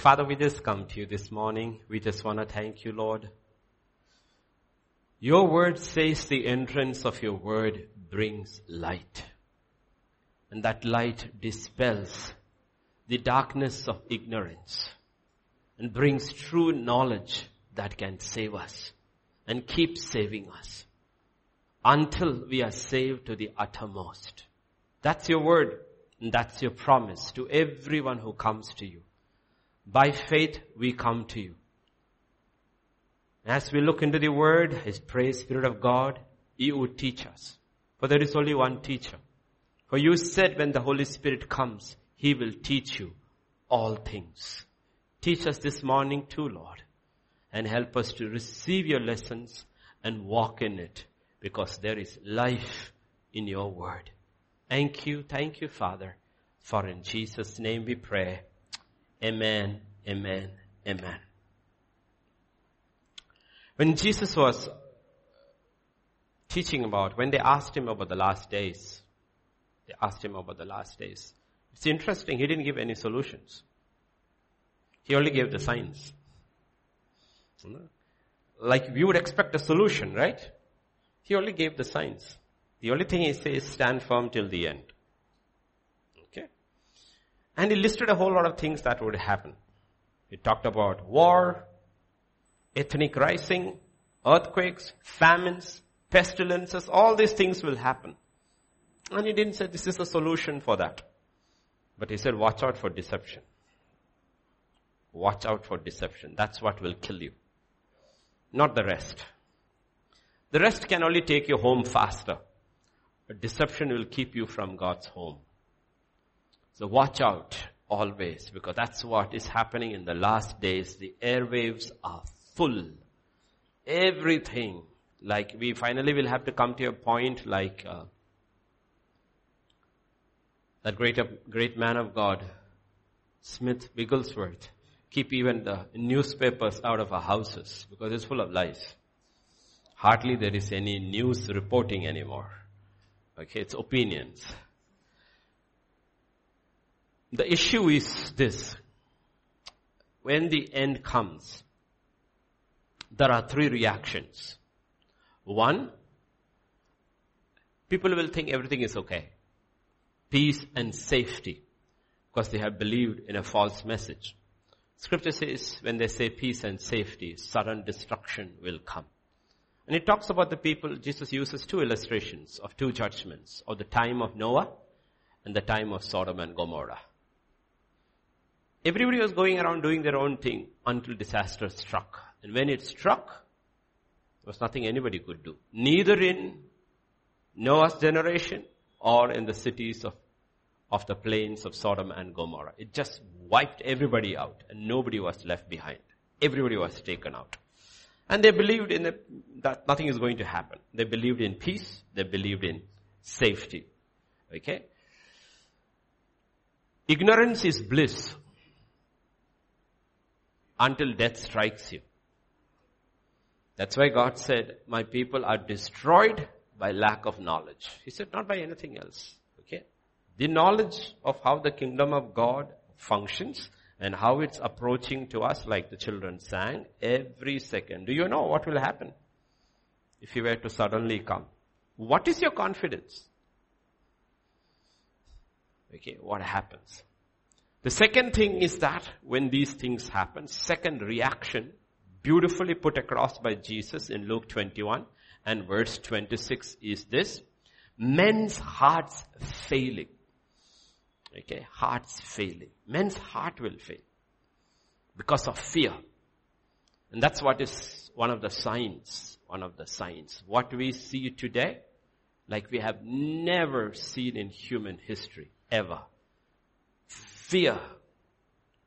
Father, we just come to you this morning. We just want to thank you, Lord. Your word says the entrance of your word brings light. And that light dispels the darkness of ignorance and brings true knowledge that can save us and keep saving us until we are saved to the uttermost. That's your word and that's your promise to everyone who comes to you. By faith we come to you. As we look into the word, His praise Spirit of God, you would teach us. For there is only one teacher. For you said when the Holy Spirit comes, He will teach you all things. Teach us this morning too, Lord, and help us to receive your lessons and walk in it because there is life in your word. Thank you, thank you, Father, for in Jesus' name we pray. Amen, amen, amen. When Jesus was teaching about, when they asked him about the last days, they asked him about the last days. It's interesting, he didn't give any solutions. He only gave the signs. Like we would expect a solution, right? He only gave the signs. The only thing he says, stand firm till the end. And he listed a whole lot of things that would happen. He talked about war, ethnic rising, earthquakes, famines, pestilences, all these things will happen. And he didn't say this is a solution for that. But he said watch out for deception. Watch out for deception. That's what will kill you. Not the rest. The rest can only take you home faster. But deception will keep you from God's home. So watch out always because that's what is happening in the last days. The airwaves are full. Everything. Like we finally will have to come to a point like uh, that great, great man of God, Smith Wigglesworth, keep even the newspapers out of our houses because it's full of lies. Hardly there is any news reporting anymore. Okay, it's opinions. The issue is this. When the end comes, there are three reactions. One, people will think everything is okay. Peace and safety. Because they have believed in a false message. Scripture says when they say peace and safety, sudden destruction will come. And it talks about the people, Jesus uses two illustrations of two judgments, of the time of Noah and the time of Sodom and Gomorrah. Everybody was going around doing their own thing until disaster struck. And when it struck, there was nothing anybody could do. Neither in Noah's generation or in the cities of, of the plains of Sodom and Gomorrah. It just wiped everybody out and nobody was left behind. Everybody was taken out. And they believed in the, that nothing is going to happen. They believed in peace. They believed in safety. Okay? Ignorance is bliss until death strikes you. That's why God said, my people are destroyed by lack of knowledge. He said, not by anything else. Okay? The knowledge of how the kingdom of God functions and how it's approaching to us like the children sang every second. Do you know what will happen if you were to suddenly come? What is your confidence? Okay, what happens? The second thing is that when these things happen, second reaction, beautifully put across by Jesus in Luke 21 and verse 26 is this, men's hearts failing. Okay, hearts failing. Men's heart will fail because of fear. And that's what is one of the signs, one of the signs. What we see today, like we have never seen in human history, ever fear.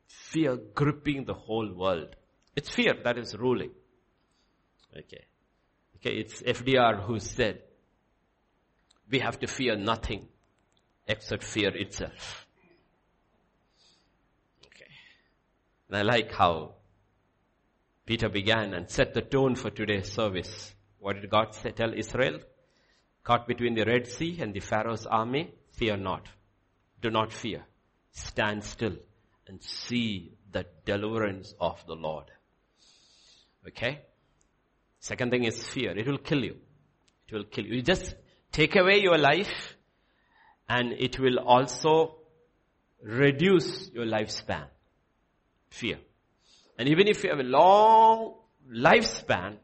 Fear gripping the whole world. It's fear that is ruling. Okay. Okay, it's FDR who said, we have to fear nothing except fear itself. Okay. And I like how Peter began and set the tone for today's service. What did God say, tell Israel? Caught between the Red Sea and the Pharaoh's army, fear not. Do not fear stand still and see the deliverance of the Lord. Okay? Second thing is fear. It will kill you. It will kill you. You just take away your life and it will also reduce your lifespan. Fear. And even if you have a long lifespan,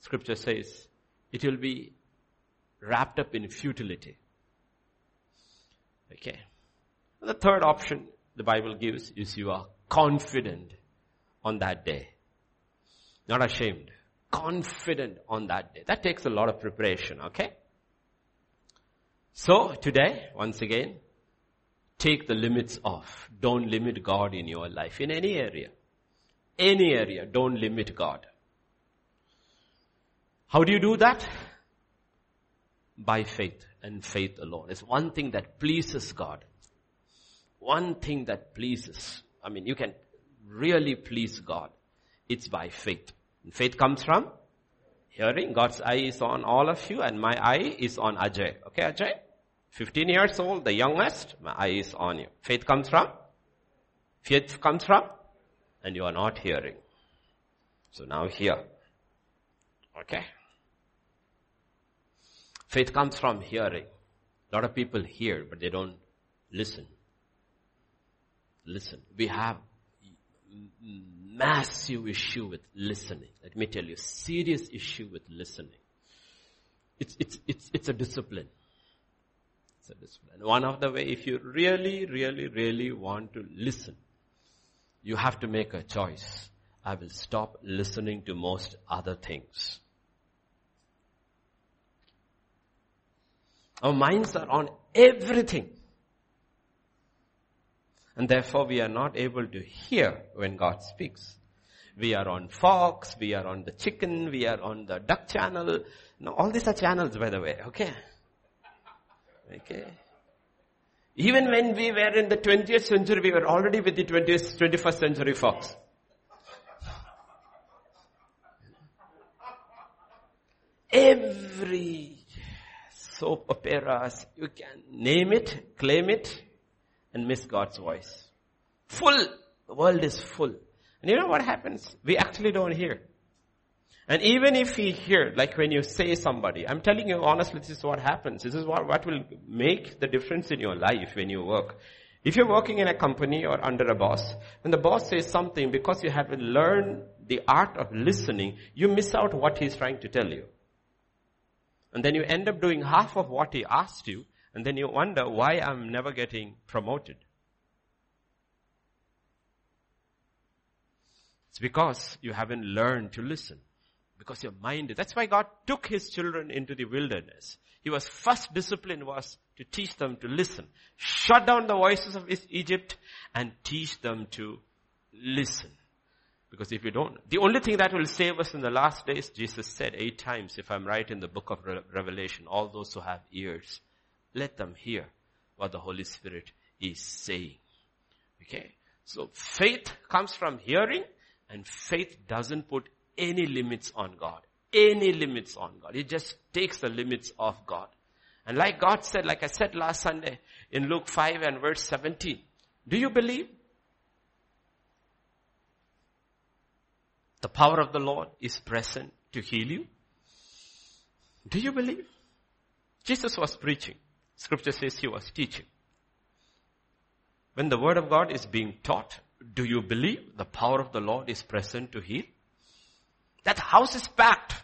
scripture says, it will be wrapped up in futility. Okay. The third option the Bible gives is you are confident on that day. Not ashamed. Confident on that day. That takes a lot of preparation, okay? So today, once again, take the limits off. Don't limit God in your life in any area. Any area, don't limit God. How do you do that? By faith and faith alone. It's one thing that pleases God. One thing that pleases. I mean, you can really please God. It's by faith. And faith comes from hearing. God's eye is on all of you and my eye is on Ajay. Okay, Ajay? 15 years old, the youngest, my eye is on you. Faith comes from? Faith comes from? And you are not hearing. So now hear. Okay? Faith comes from hearing. A lot of people hear, but they don't listen. Listen. We have massive issue with listening. Let me tell you, serious issue with listening. It's, it's, it's, it's a discipline. It's a discipline. One of the way, if you really, really, really want to listen, you have to make a choice. I will stop listening to most other things. Our minds are on everything. And therefore we are not able to hear when God speaks. We are on Fox, we are on the chicken, we are on the duck channel. No, all these are channels by the way, okay? Okay. Even when we were in the 20th century, we were already with the 20th, 21st century Fox. Every soap operas, you can name it, claim it, and miss God's voice. Full. The world is full. And you know what happens? We actually don't hear. And even if we hear, like when you say somebody, I'm telling you honestly, this is what happens. This is what, what will make the difference in your life when you work. If you're working in a company or under a boss, when the boss says something, because you haven't learned the art of listening, you miss out what he's trying to tell you. And then you end up doing half of what he asked you, and then you wonder why I'm never getting promoted. It's because you haven't learned to listen. Because your mind, that's why God took His children into the wilderness. He was first discipline was to teach them to listen. Shut down the voices of Egypt and teach them to listen. Because if you don't, the only thing that will save us in the last days, Jesus said eight times, if I'm right in the book of Revelation, all those who have ears, let them hear what the Holy Spirit is saying. Okay? So faith comes from hearing and faith doesn't put any limits on God. Any limits on God. It just takes the limits of God. And like God said, like I said last Sunday in Luke 5 and verse 17, do you believe? The power of the Lord is present to heal you. Do you believe? Jesus was preaching. Scripture says he was teaching. When the word of God is being taught, do you believe the power of the Lord is present to heal? That house is packed.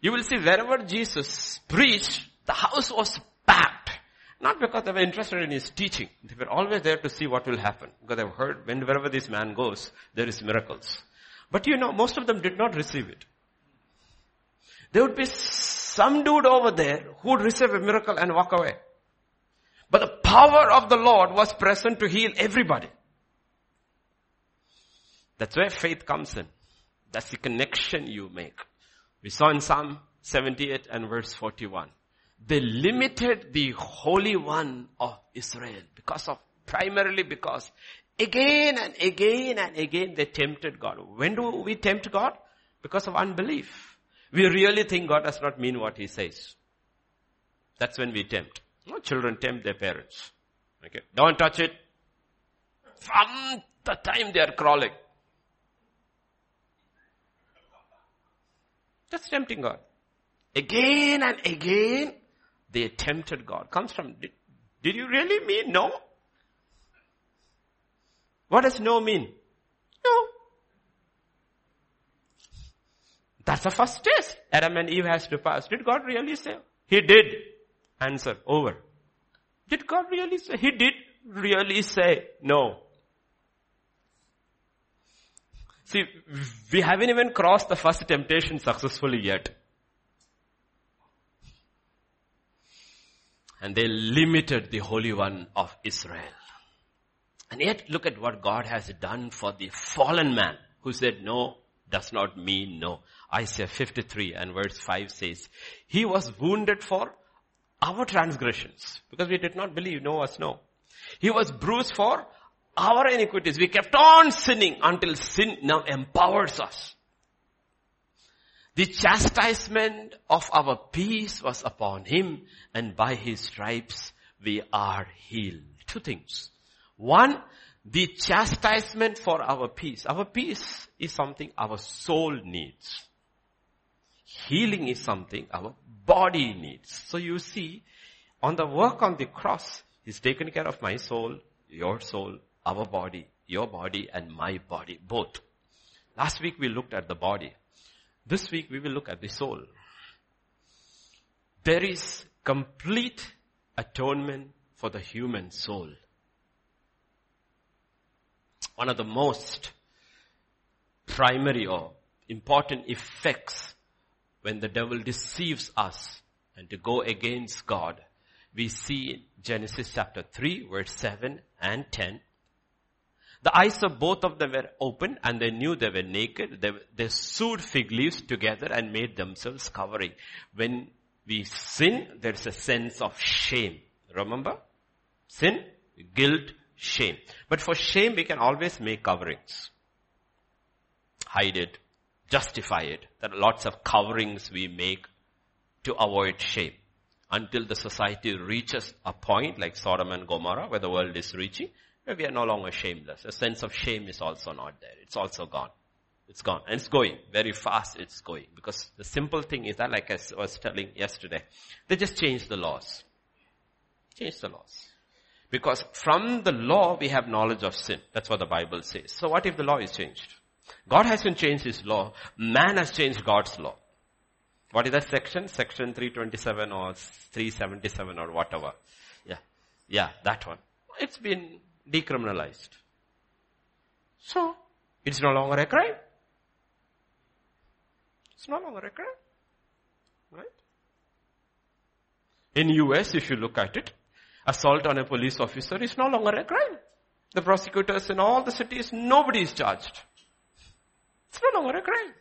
You will see wherever Jesus preached, the house was packed. Not because they were interested in his teaching. They were always there to see what will happen. Because they've heard when wherever this man goes, there is miracles. But you know, most of them did not receive it. There would be some dude over there who would receive a miracle and walk away. But the power of the Lord was present to heal everybody. That's where faith comes in. That's the connection you make. We saw in Psalm 78 and verse 41. They limited the Holy One of Israel because of, primarily because Again and again and again they tempted God. When do we tempt God? Because of unbelief. We really think God does not mean what He says. That's when we tempt. Children tempt their parents. Okay. Don't touch it. from the time they are crawling. Just tempting God. Again and again, they tempted God. Comes from, did, did you really mean no? What does no mean? No. That's the first test Adam and Eve has to pass. Did God really say? He did. Answer, over. Did God really say? He did really say no. See, we haven't even crossed the first temptation successfully yet. And they limited the Holy One of Israel. And yet look at what God has done for the fallen man who said no does not mean no. Isaiah 53 and verse 5 says, He was wounded for our transgressions because we did not believe no was no. He was bruised for our iniquities. We kept on sinning until sin now empowers us. The chastisement of our peace was upon him and by his stripes we are healed. Two things. One, the chastisement for our peace. Our peace is something our soul needs. Healing is something our body needs. So you see, on the work on the cross, He's taken care of my soul, your soul, our body, your body and my body, both. Last week we looked at the body. This week we will look at the soul. There is complete atonement for the human soul. One of the most primary or important effects when the devil deceives us and to go against God, we see Genesis chapter 3 verse 7 and 10 the eyes of both of them were open and they knew they were naked. They, they sewed fig leaves together and made themselves covering. When we sin, there's a sense of shame. Remember? Sin, guilt, shame. But for shame, we can always make coverings. Hide it, justify it. There are lots of coverings we make to avoid shame. Until the society reaches a point like Sodom and Gomorrah where the world is reaching, where we are no longer shameless. A sense of shame is also not there. It's also gone. It's gone. And it's going. Very fast it's going. Because the simple thing is that, like I was telling yesterday, they just changed the laws. Change the laws. Because from the law we have knowledge of sin. That's what the Bible says. So what if the law is changed? God hasn't changed his law. Man has changed God's law. What is that section? Section 327 or 377 or whatever. Yeah. Yeah, that one. It's been decriminalized. So, it's no longer a crime. It's no longer a crime. Right? In US, if you look at it, assault on a police officer is no longer a crime. The prosecutors in all the cities, nobody is charged. It's no longer a crime.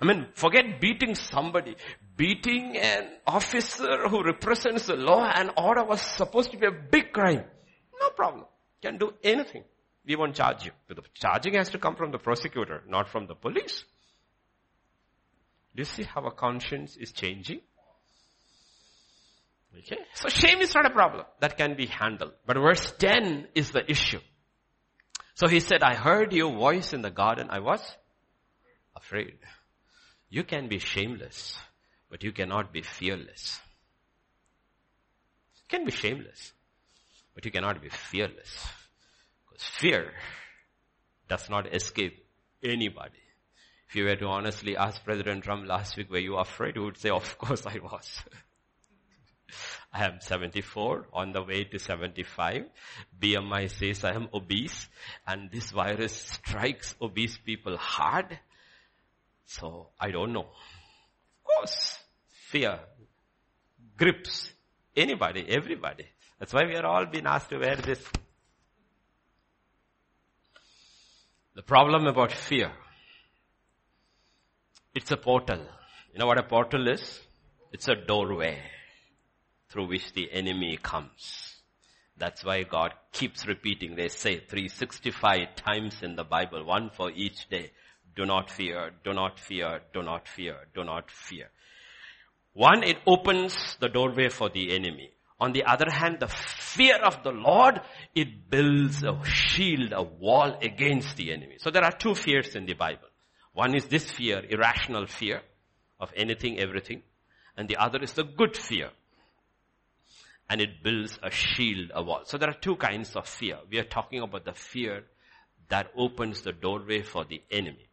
I mean, forget beating somebody. Beating an officer who represents the law and order was supposed to be a big crime. No problem. Can do anything. We won't charge you. But the charging has to come from the prosecutor, not from the police. Do you see how a conscience is changing? Okay. So shame is not a problem. That can be handled. But verse 10 is the issue. So he said, I heard your voice in the garden. I was afraid. You can be shameless, but you cannot be fearless. You can be shameless, but you cannot be fearless. Because fear does not escape anybody. If you were to honestly ask President Trump last week, were you afraid? He would say, of course I was. I am 74 on the way to 75. BMI says I am obese and this virus strikes obese people hard. So I don't know. Of course, fear grips anybody, everybody. That's why we are all being asked to wear this. The problem about fear, it's a portal. You know what a portal is? It's a doorway through which the enemy comes. That's why God keeps repeating. They say 365 times in the Bible, one for each day. Do not fear, do not fear, do not fear, do not fear. One, it opens the doorway for the enemy. On the other hand, the fear of the Lord, it builds a shield, a wall against the enemy. So there are two fears in the Bible. One is this fear, irrational fear of anything, everything. And the other is the good fear. And it builds a shield, a wall. So there are two kinds of fear. We are talking about the fear that opens the doorway for the enemy.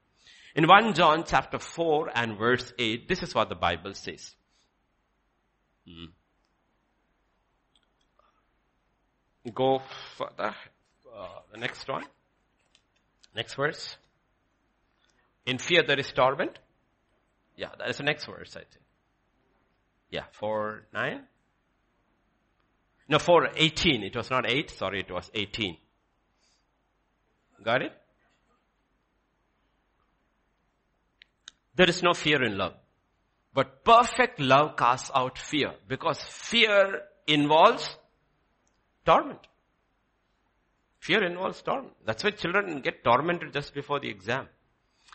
In 1 John chapter 4 and verse 8, this is what the Bible says. Hmm. Go further. Uh, the next one. Next verse. In fear there is torment. Yeah, that is the next verse, I think. Yeah, 4, 9. No, 4, 18. It was not 8, sorry, it was 18. Got it? There is no fear in love. But perfect love casts out fear because fear involves torment. Fear involves torment. That's why children get tormented just before the exam.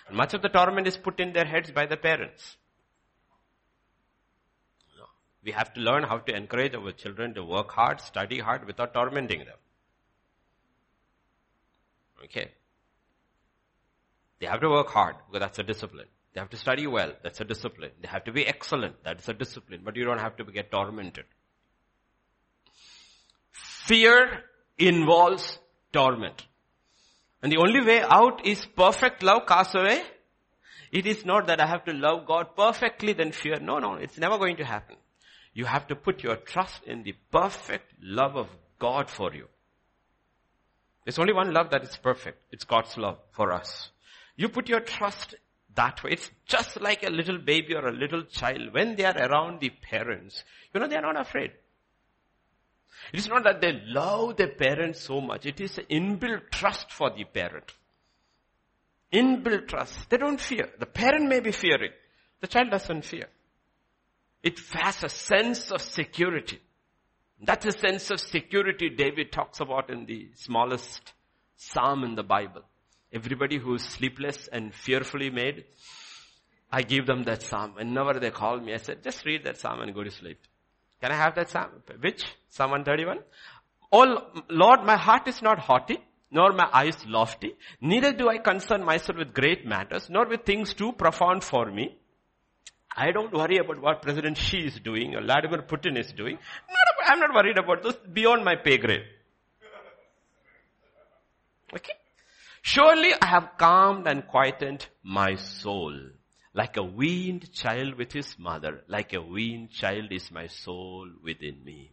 And much of the torment is put in their heads by the parents. We have to learn how to encourage our children to work hard, study hard without tormenting them. Okay. They have to work hard because that's a discipline. They have to study well. That's a discipline. They have to be excellent. That's a discipline. But you don't have to get tormented. Fear involves torment. And the only way out is perfect love cast away. It is not that I have to love God perfectly then fear. No, no, it's never going to happen. You have to put your trust in the perfect love of God for you. There's only one love that is perfect. It's God's love for us. You put your trust that way. It's just like a little baby or a little child. When they are around the parents, you know, they are not afraid. It is not that they love their parents so much. It is inbuilt trust for the parent. Inbuilt trust. They don't fear. The parent may be fearing. The child doesn't fear. It has a sense of security. That's a sense of security David talks about in the smallest psalm in the Bible. Everybody who is sleepless and fearfully made, I give them that psalm. Whenever they call me, I said, just read that psalm and go to sleep. Can I have that psalm? Which? Psalm 131? Oh Lord, my heart is not haughty, nor my eyes lofty. Neither do I concern myself with great matters, nor with things too profound for me. I don't worry about what President Xi is doing or Vladimir Putin is doing. Not, I'm not worried about those beyond my pay grade. Okay? Surely I have calmed and quietened my soul. Like a weaned child with his mother, like a weaned child is my soul within me.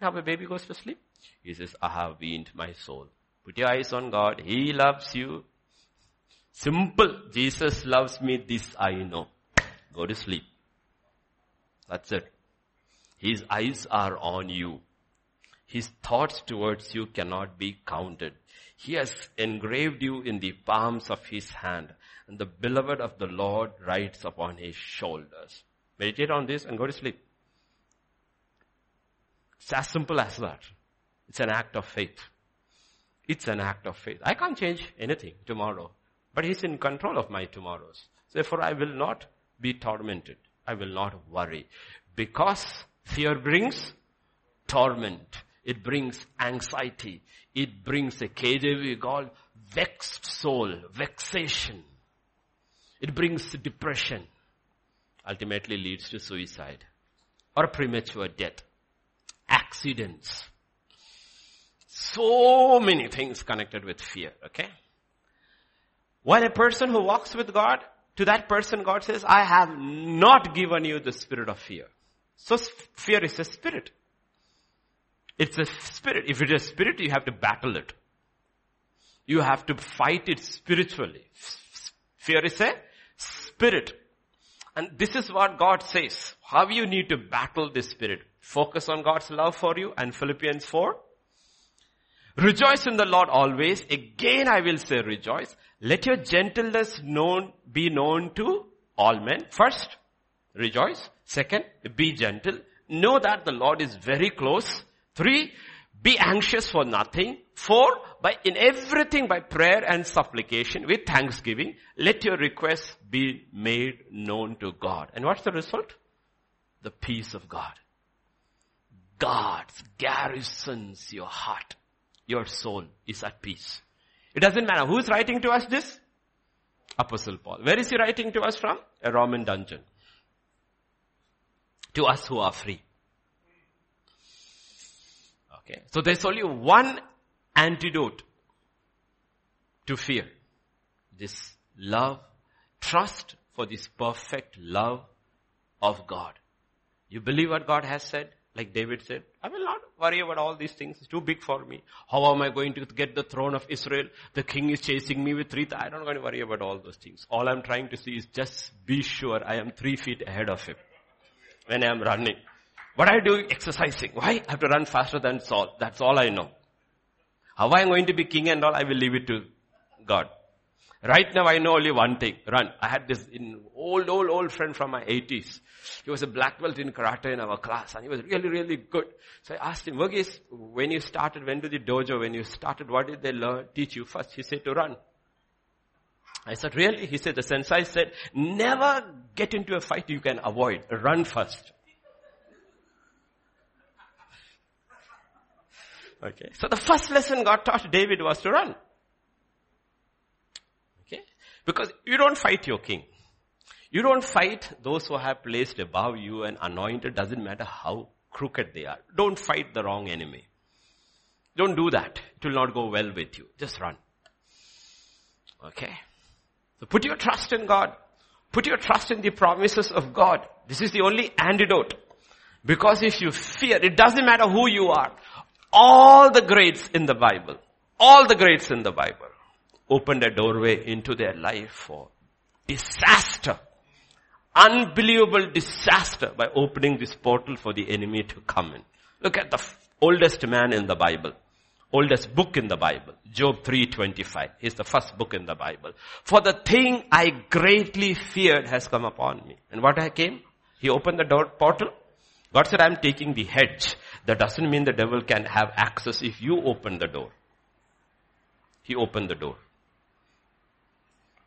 Now a baby goes to sleep. He says, I have weaned my soul. Put your eyes on God. He loves you. Simple. Jesus loves me. This I know. Go to sleep. That's it. His eyes are on you. His thoughts towards you cannot be counted. He has engraved you in the palms of his hand and the beloved of the Lord rides upon his shoulders. Meditate on this and go to sleep. It's as simple as that. It's an act of faith. It's an act of faith. I can't change anything tomorrow, but he's in control of my tomorrows. Therefore I will not be tormented. I will not worry. Because fear brings torment. It brings anxiety. It brings a KJV called vexed soul, vexation. It brings depression. Ultimately leads to suicide or premature death. Accidents. So many things connected with fear, okay? While a person who walks with God, to that person God says, I have not given you the spirit of fear. So fear is a spirit. It's a spirit. If it is a spirit, you have to battle it. You have to fight it spiritually. Fear is a spirit. And this is what God says. How you need to battle this spirit. Focus on God's love for you and Philippians 4. Rejoice in the Lord always. Again I will say rejoice. Let your gentleness known, be known to all men. First, rejoice. Second, be gentle. Know that the Lord is very close. Three, be anxious for nothing. Four, by, in everything by prayer and supplication with thanksgiving, let your requests be made known to God. And what's the result? The peace of God. guards, garrisons your heart. Your soul is at peace. It doesn't matter. Who is writing to us this? Apostle Paul. Where is he writing to us from? A Roman dungeon. To us who are free. Okay. So there's only one antidote to fear. This love, trust for this perfect love of God. You believe what God has said? Like David said, I will worry about all these things. It's too big for me. How am I going to get the throne of Israel? The king is chasing me with three. Th- I don't want to worry about all those things. All I'm trying to see is just be sure I am three feet ahead of him when I am running. What I do exercising. Why? I have to run faster than Saul. That's all I know. How I am going to be king and all, I will leave it to God. Right now I know only one thing, run. I had this old, old, old friend from my 80s. He was a black belt in karate in our class and he was really, really good. So I asked him, Verghese, when you started, when did the dojo, when you started, what did they learn, teach you first? He said to run. I said, really? He said, the sensei said, never get into a fight you can avoid. Run first. Okay. So the first lesson God taught David was to run. Because you don't fight your king. You don't fight those who have placed above you and anointed, doesn't matter how crooked they are. Don't fight the wrong enemy. Don't do that. It will not go well with you. Just run. Okay. So put your trust in God. Put your trust in the promises of God. This is the only antidote. Because if you fear, it doesn't matter who you are. All the greats in the Bible, all the greats in the Bible opened a doorway into their life for disaster. Unbelievable disaster by opening this portal for the enemy to come in. Look at the f- oldest man in the Bible. Oldest book in the Bible. Job 3.25 is the first book in the Bible. For the thing I greatly feared has come upon me. And what I came? He opened the door portal. God said, I'm taking the hedge. That doesn't mean the devil can have access if you open the door. He opened the door.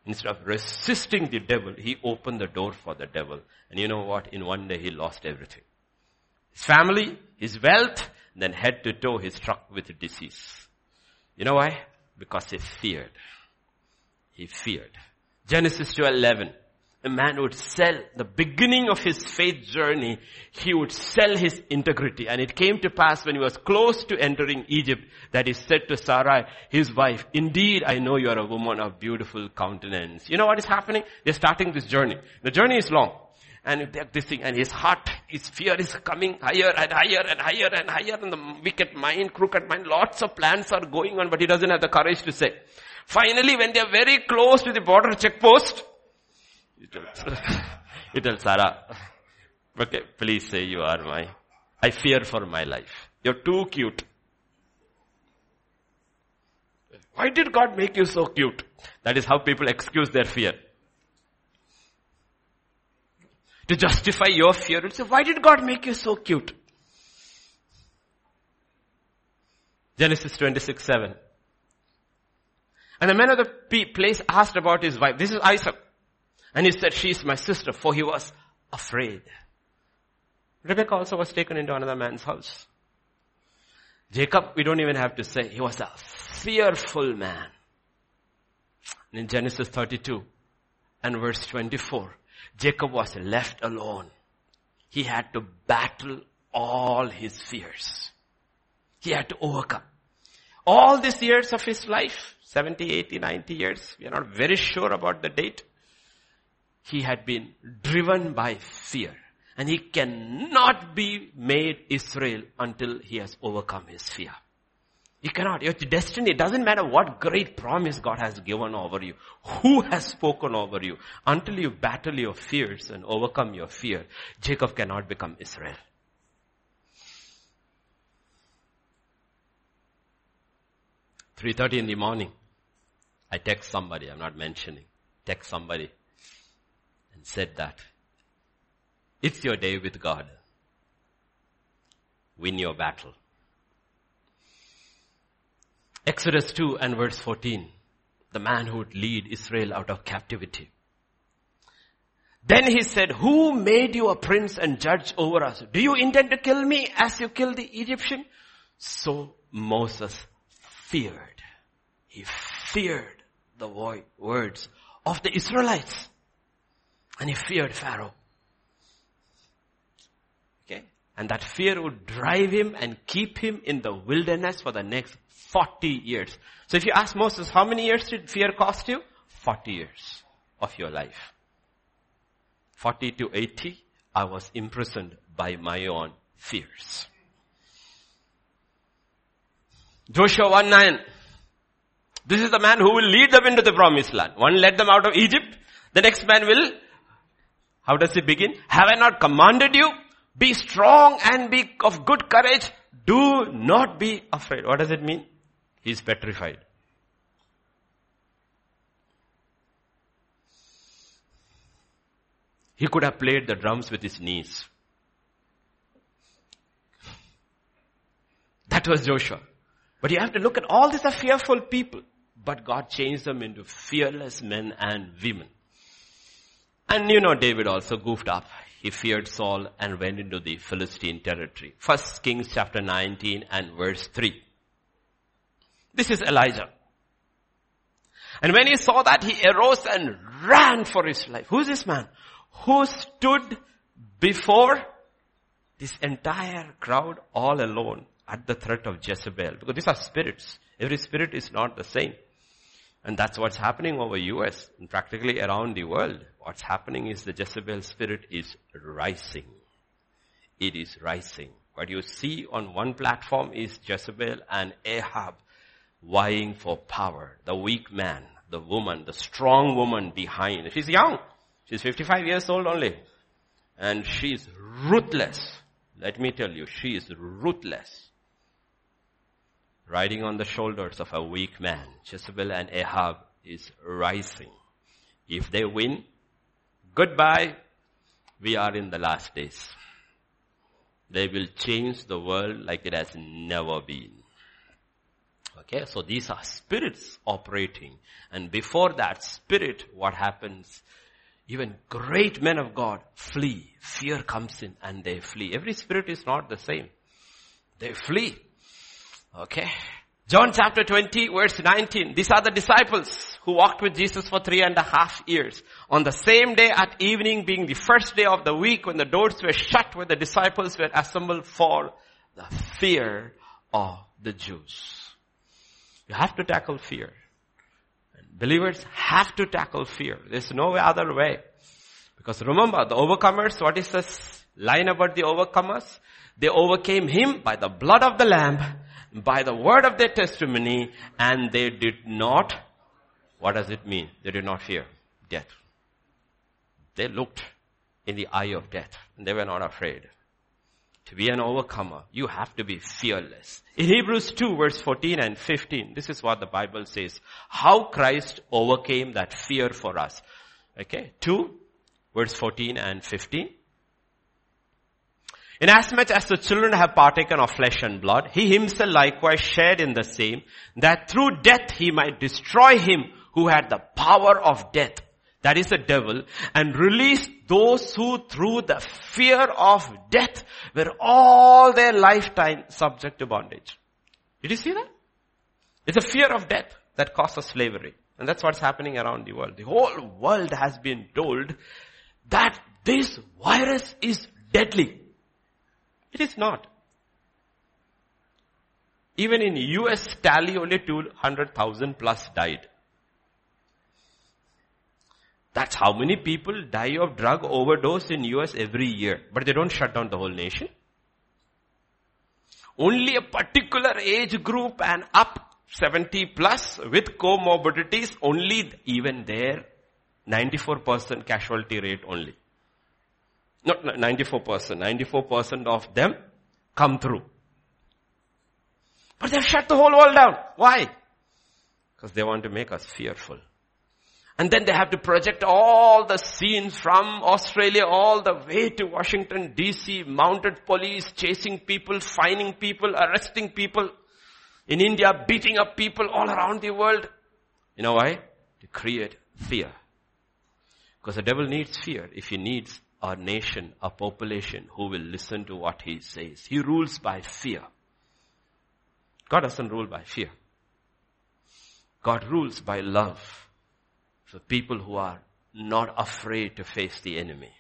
Instead of resisting the devil, he opened the door for the devil. And you know what? In one day he lost everything. His family, his wealth, then head to toe he's struck with disease. You know why? Because he feared. He feared. Genesis 12:11 a man would sell the beginning of his faith journey, he would sell his integrity. And it came to pass when he was close to entering Egypt that he said to Sarai, his wife, indeed I know you are a woman of beautiful countenance. You know what is happening? They're starting this journey. The journey is long. And this thing, and his heart, his fear is coming higher and higher and higher and higher, and the wicked mind, crooked mind, lots of plans are going on, but he doesn't have the courage to say. Finally, when they are very close to the border checkpost, he tells, he tells Sarah, okay, please say you are my, I fear for my life. You're too cute. Why did God make you so cute? That is how people excuse their fear. To justify your fear, and say, why did God make you so cute? Genesis 26, 7. And the man of the place asked about his wife. This is Isaac. And he said, she is my sister, for he was afraid. Rebecca also was taken into another man's house. Jacob, we don't even have to say, he was a fearful man. And in Genesis 32 and verse 24, Jacob was left alone. He had to battle all his fears. He had to overcome. All these years of his life, 70, 80, 90 years, we are not very sure about the date he had been driven by fear. And he cannot be made Israel until he has overcome his fear. You cannot. Your destiny, it doesn't matter what great promise God has given over you. Who has spoken over you. Until you battle your fears and overcome your fear, Jacob cannot become Israel. Three thirty in the morning, I text somebody. I'm not mentioning. Text somebody said that. It's your day with God. Win your battle. Exodus 2 and verse 14. The man who would lead Israel out of captivity. Then he said, who made you a prince and judge over us? Do you intend to kill me as you killed the Egyptian? So Moses feared. He feared the words of the Israelites. And he feared Pharaoh. Okay. And that fear would drive him and keep him in the wilderness for the next 40 years. So if you ask Moses, how many years did fear cost you? 40 years of your life. 40 to 80, I was imprisoned by my own fears. Joshua 1 9. This is the man who will lead them into the promised land. One led them out of Egypt. The next man will, how does he begin? Have I not commanded you? Be strong and be of good courage. Do not be afraid. What does it mean? He is petrified. He could have played the drums with his knees. That was Joshua. But you have to look at all these are fearful people. But God changed them into fearless men and women. And you know David also goofed up. He feared Saul and went into the Philistine territory. First Kings chapter 19 and verse 3. This is Elijah. And when he saw that, he arose and ran for his life. Who is this man? Who stood before this entire crowd all alone at the threat of Jezebel. Because these are spirits. Every spirit is not the same. And that's what's happening over US and practically around the world. What's happening is the Jezebel spirit is rising. It is rising. What you see on one platform is Jezebel and Ahab vying for power. The weak man, the woman, the strong woman behind. She's young. She's 55 years old only. And she's ruthless. Let me tell you, she is ruthless riding on the shoulders of a weak man. Jezebel and Ahab is rising. If they win, goodbye. We are in the last days. They will change the world like it has never been. Okay, so these are spirits operating. And before that spirit, what happens? Even great men of God flee. Fear comes in and they flee. Every spirit is not the same. They flee. Okay. John chapter 20 verse 19. These are the disciples who walked with Jesus for three and a half years. On the same day at evening being the first day of the week when the doors were shut where the disciples were assembled for the fear of the Jews. You have to tackle fear. Believers have to tackle fear. There's no other way. Because remember, the overcomers, what is this line about the overcomers? They overcame him by the blood of the lamb by the word of their testimony and they did not, what does it mean? They did not fear death. They looked in the eye of death and they were not afraid. To be an overcomer, you have to be fearless. In Hebrews 2 verse 14 and 15, this is what the Bible says. How Christ overcame that fear for us. Okay, 2 verse 14 and 15. Inasmuch as the children have partaken of flesh and blood, he himself likewise shared in the same, that through death he might destroy him who had the power of death, that is the devil, and release those who through the fear of death were all their lifetime subject to bondage. Did you see that? It's a fear of death that causes slavery. And that's what's happening around the world. The whole world has been told that this virus is deadly. It is not. Even in US tally only 200,000 plus died. That's how many people die of drug overdose in US every year. But they don't shut down the whole nation. Only a particular age group and up 70 plus with comorbidities only even there 94% casualty rate only. Not 94%. 94% of them come through. But they've shut the whole world down. Why? Because they want to make us fearful. And then they have to project all the scenes from Australia all the way to Washington DC, mounted police chasing people, fining people, arresting people. In India, beating up people all around the world. You know why? To create fear. Because the devil needs fear if he needs a nation, a population who will listen to what he says. He rules by fear. God doesn't rule by fear. God rules by love. So people who are not afraid to face the enemy.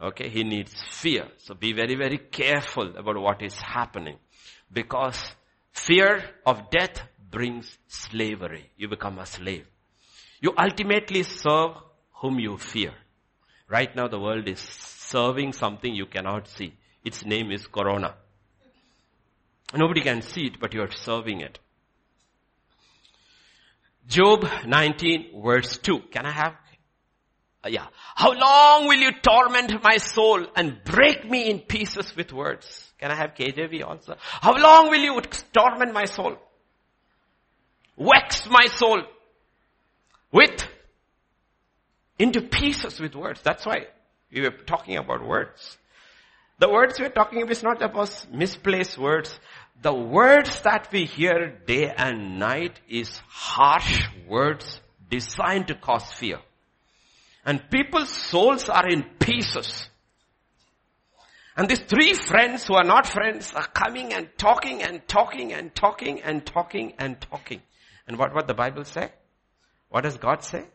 Okay, he needs fear. So be very, very careful about what is happening. Because fear of death brings slavery. You become a slave. You ultimately serve whom you fear. Right now the world is serving something you cannot see. Its name is Corona. Nobody can see it, but you're serving it. Job 19 verse 2. Can I have? Uh, yeah. How long will you torment my soul and break me in pieces with words? Can I have KJV also? How long will you torment my soul? Vex my soul with into pieces with words. That's why we were talking about words. The words we're talking about is not about misplaced words. The words that we hear day and night is harsh words designed to cause fear. And people's souls are in pieces. And these three friends who are not friends are coming and talking and talking and talking and talking and talking. And what, what the Bible say? What does God say?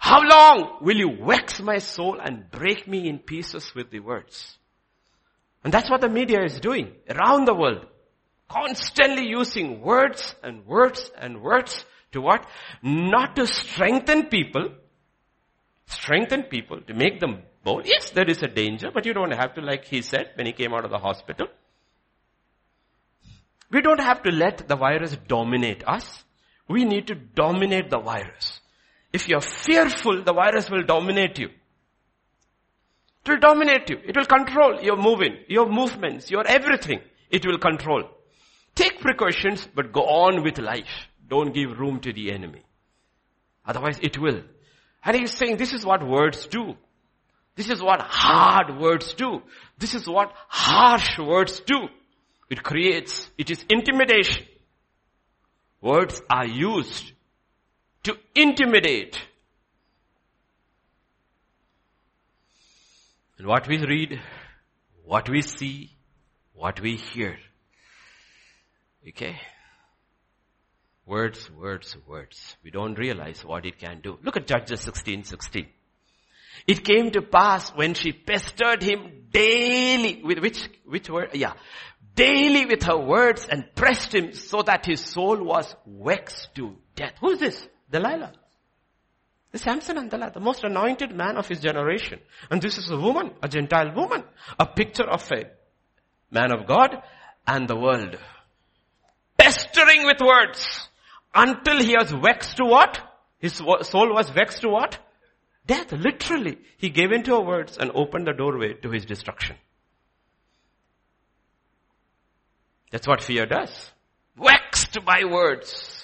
How long will you vex my soul and break me in pieces with the words? And that's what the media is doing around the world. Constantly using words and words and words to what? Not to strengthen people, strengthen people, to make them bold. Yes, there is a danger, but you don't have to, like he said when he came out of the hospital. We don't have to let the virus dominate us. We need to dominate the virus. If you're fearful, the virus will dominate you. It will dominate you. It will control your moving, your movements, your everything. It will control. Take precautions, but go on with life. Don't give room to the enemy. Otherwise it will. And he's saying this is what words do. This is what hard words do. This is what harsh words do. It creates, it is intimidation. Words are used to intimidate. And what we read, what we see, what we hear. Okay? Words, words, words. We don't realize what it can do. Look at Judges 16, 16. It came to pass when she pestered him daily with which, which word? Yeah. Daily with her words and pressed him so that his soul was vexed to death. Who is this? Delilah. The Samson and Delilah, the most anointed man of his generation. And this is a woman, a Gentile woman, a picture of a man of God and the world. Pestering with words until he was vexed to what? His soul was vexed to what? Death, literally. He gave into her words and opened the doorway to his destruction. That's what fear does. Vexed by words.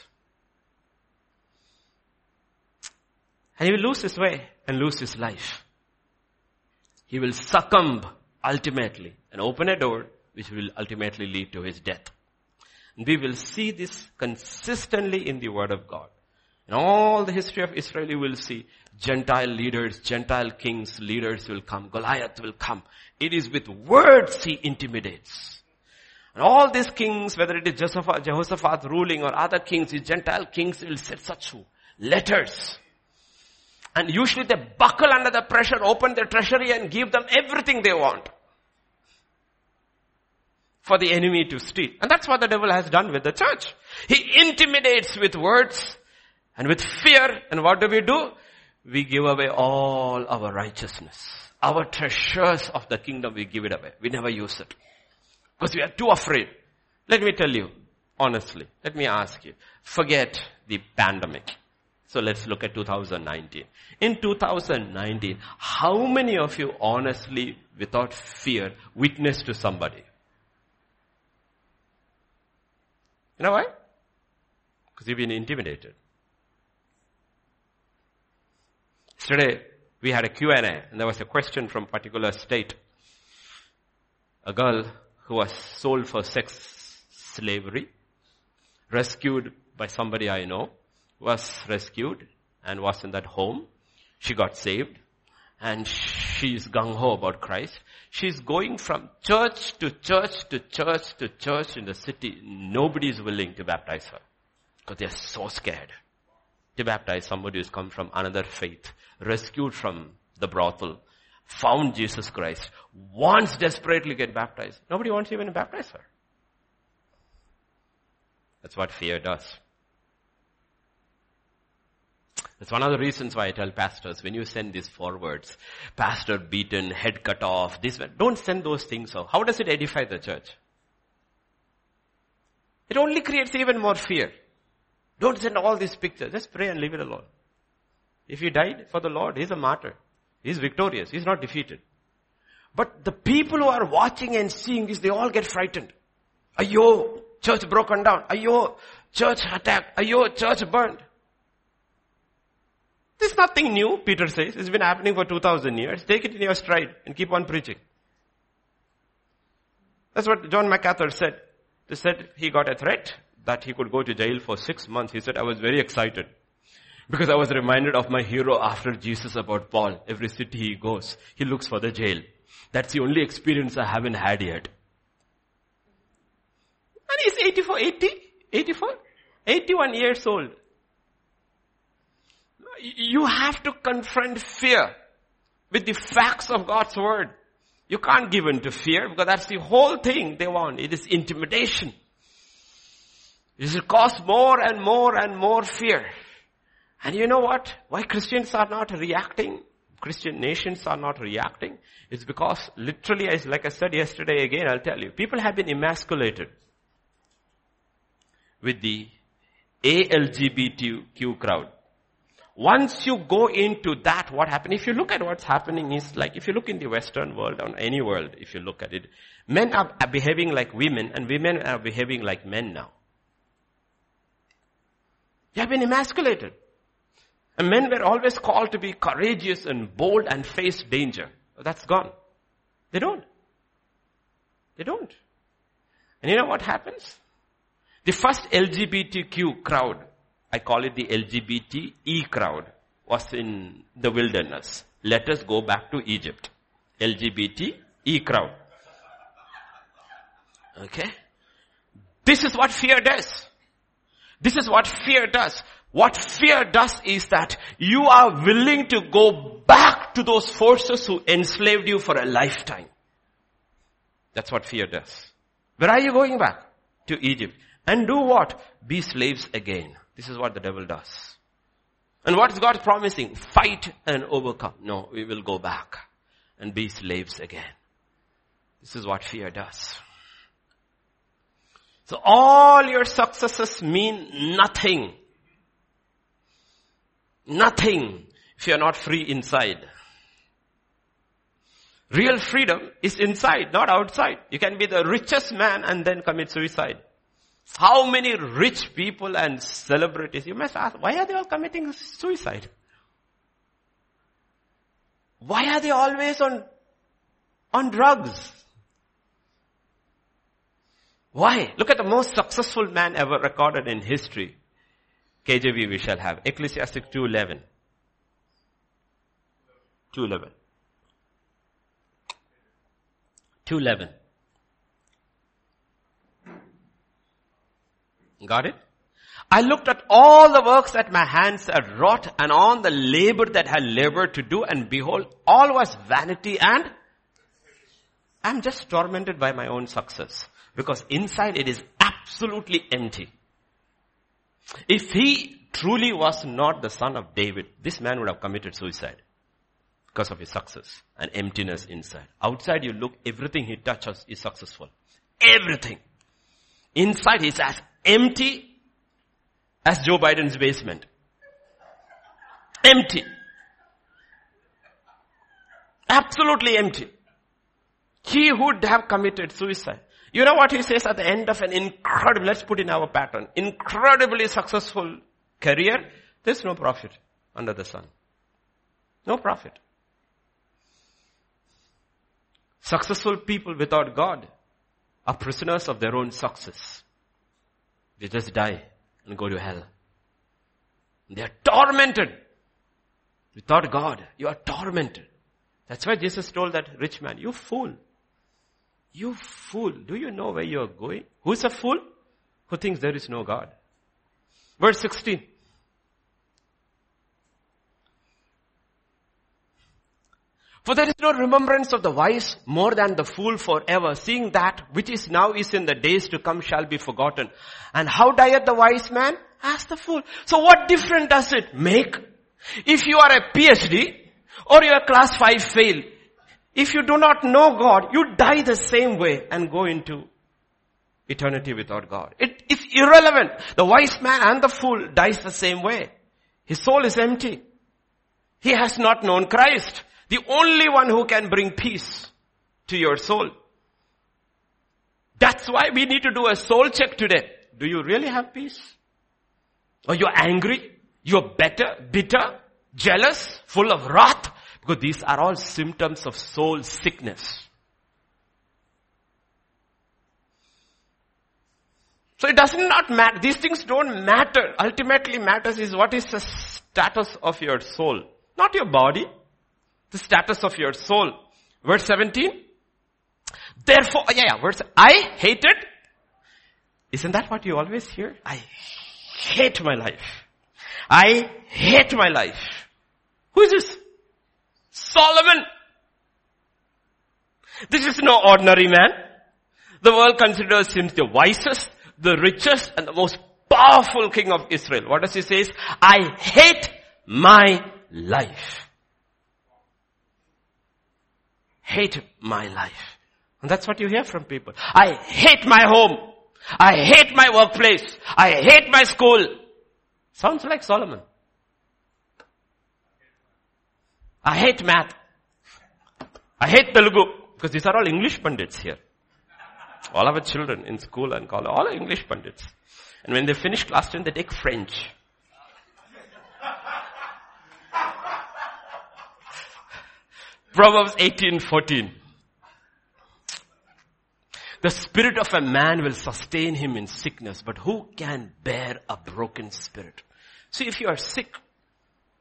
And he will lose his way and lose his life. He will succumb ultimately and open a door which will ultimately lead to his death. And we will see this consistently in the word of God. In all the history of Israel, you will see Gentile leaders, Gentile kings, leaders will come. Goliath will come. It is with words he intimidates. And all these kings, whether it is Jehoshaphat, ruling or other kings, these Gentile kings will set such letters and usually they buckle under the pressure, open their treasury and give them everything they want. For the enemy to steal. And that's what the devil has done with the church. He intimidates with words and with fear. And what do we do? We give away all our righteousness. Our treasures of the kingdom, we give it away. We never use it. Because we are too afraid. Let me tell you, honestly, let me ask you, forget the pandemic. So let's look at 2019. In 2019, how many of you honestly, without fear, witnessed to somebody? You know why? Because you've been intimidated. Yesterday, we had a Q&A and there was a question from a particular state. A girl who was sold for sex slavery, rescued by somebody I know, was rescued and was in that home. She got saved and she's gung-ho about Christ. She's going from church to church to church to church in the city. Nobody is willing to baptize her because they're so scared to baptize somebody who's come from another faith, rescued from the brothel, found Jesus Christ, wants desperately get baptized. Nobody wants even to baptize her. That's what fear does. That's one of the reasons why I tell pastors, when you send these forwards, pastor beaten, head cut off, this, don't send those things out. How does it edify the church? It only creates even more fear. Don't send all these pictures. Just pray and leave it alone. If he died for the Lord, he's a martyr. He's victorious. He's not defeated. But the people who are watching and seeing this, they all get frightened. Ayo, church broken down. Ayo, church attacked. Ayo, church burned. This is nothing new, Peter says. It's been happening for 2000 years. Take it in your stride and keep on preaching. That's what John MacArthur said. He said he got a threat that he could go to jail for six months. He said, I was very excited. Because I was reminded of my hero after Jesus about Paul. Every city he goes, he looks for the jail. That's the only experience I haven't had yet. And he's 84, 80, 84, 81 years old. You have to confront fear with the facts of God's word. You can't give in to fear because that's the whole thing they want. It is intimidation. It will cause more and more and more fear. And you know what? Why Christians are not reacting? Christian nations are not reacting. It's because literally, as like I said yesterday again, I'll tell you, people have been emasculated with the ALGBTQ crowd. Once you go into that, what happened? If you look at what's happening is like, if you look in the Western world, or any world, if you look at it, men are behaving like women and women are behaving like men now. You have been emasculated. And men were always called to be courageous and bold and face danger. That's gone. They don't. They don't. And you know what happens? The first LGBTQ crowd, I call it the LGBTE crowd, was in the wilderness. Let us go back to Egypt. LGBTE crowd. Okay? This is what fear does. This is what fear does. What fear does is that you are willing to go back to those forces who enslaved you for a lifetime. That's what fear does. Where are you going back? To Egypt. And do what? Be slaves again. This is what the devil does. And what is God promising? Fight and overcome. No, we will go back and be slaves again. This is what fear does. So all your successes mean nothing. Nothing if you're not free inside. Real freedom is inside, not outside. You can be the richest man and then commit suicide. How many rich people and celebrities, you must ask, why are they all committing suicide? Why are they always on, on drugs? Why? Look at the most successful man ever recorded in history. KJV we shall have. Ecclesiastic 2.11. 2.11. 2.11. Got it? I looked at all the works that my hands had wrought and on the labor that I labored to do and behold, all was vanity and I'm just tormented by my own success. Because inside it is absolutely empty. If he truly was not the son of David, this man would have committed suicide because of his success and emptiness inside. Outside you look, everything he touches is successful. Everything. Inside he's as empty as Joe Biden's basement. Empty. Absolutely empty. He would have committed suicide. You know what he says at the end of an incredible, let's put in our pattern, incredibly successful career, there's no profit under the sun. No profit. Successful people without God are prisoners of their own success. They just die and go to hell. They are tormented Without God, you are tormented. That's why Jesus told that rich man, you fool. You fool. Do you know where you are going? Who's a fool? Who thinks there is no God. Verse 16. For there is no remembrance of the wise more than the fool forever, seeing that which is now is in the days to come shall be forgotten. And how dieth the wise man? As the fool. So what difference does it make? If you are a PhD or you are class 5 fail, if you do not know God, you die the same way and go into eternity without God. It is irrelevant. The wise man and the fool dies the same way. His soul is empty. He has not known Christ. The only one who can bring peace to your soul. That's why we need to do a soul check today. Do you really have peace? Or you're angry? You're better, bitter, jealous, full of wrath? Because these are all symptoms of soul sickness. So it does not matter. These things don't matter. Ultimately matters is what is the status of your soul. Not your body the status of your soul. Verse 17. Therefore, yeah, yeah, verse, I hated. Isn't that what you always hear? I hate my life. I hate my life. Who is this? Solomon. This is no ordinary man. The world considers him the wisest, the richest, and the most powerful king of Israel. What does he say? I hate my life. Hate my life. And that's what you hear from people. I hate my home. I hate my workplace. I hate my school. Sounds like Solomon. I hate math. I hate Telugu. Because these are all English pundits here. All our children in school and college, all are English pundits. And when they finish class 10, they take French. Proverbs 18:14. The spirit of a man will sustain him in sickness, but who can bear a broken spirit? See, if you are sick,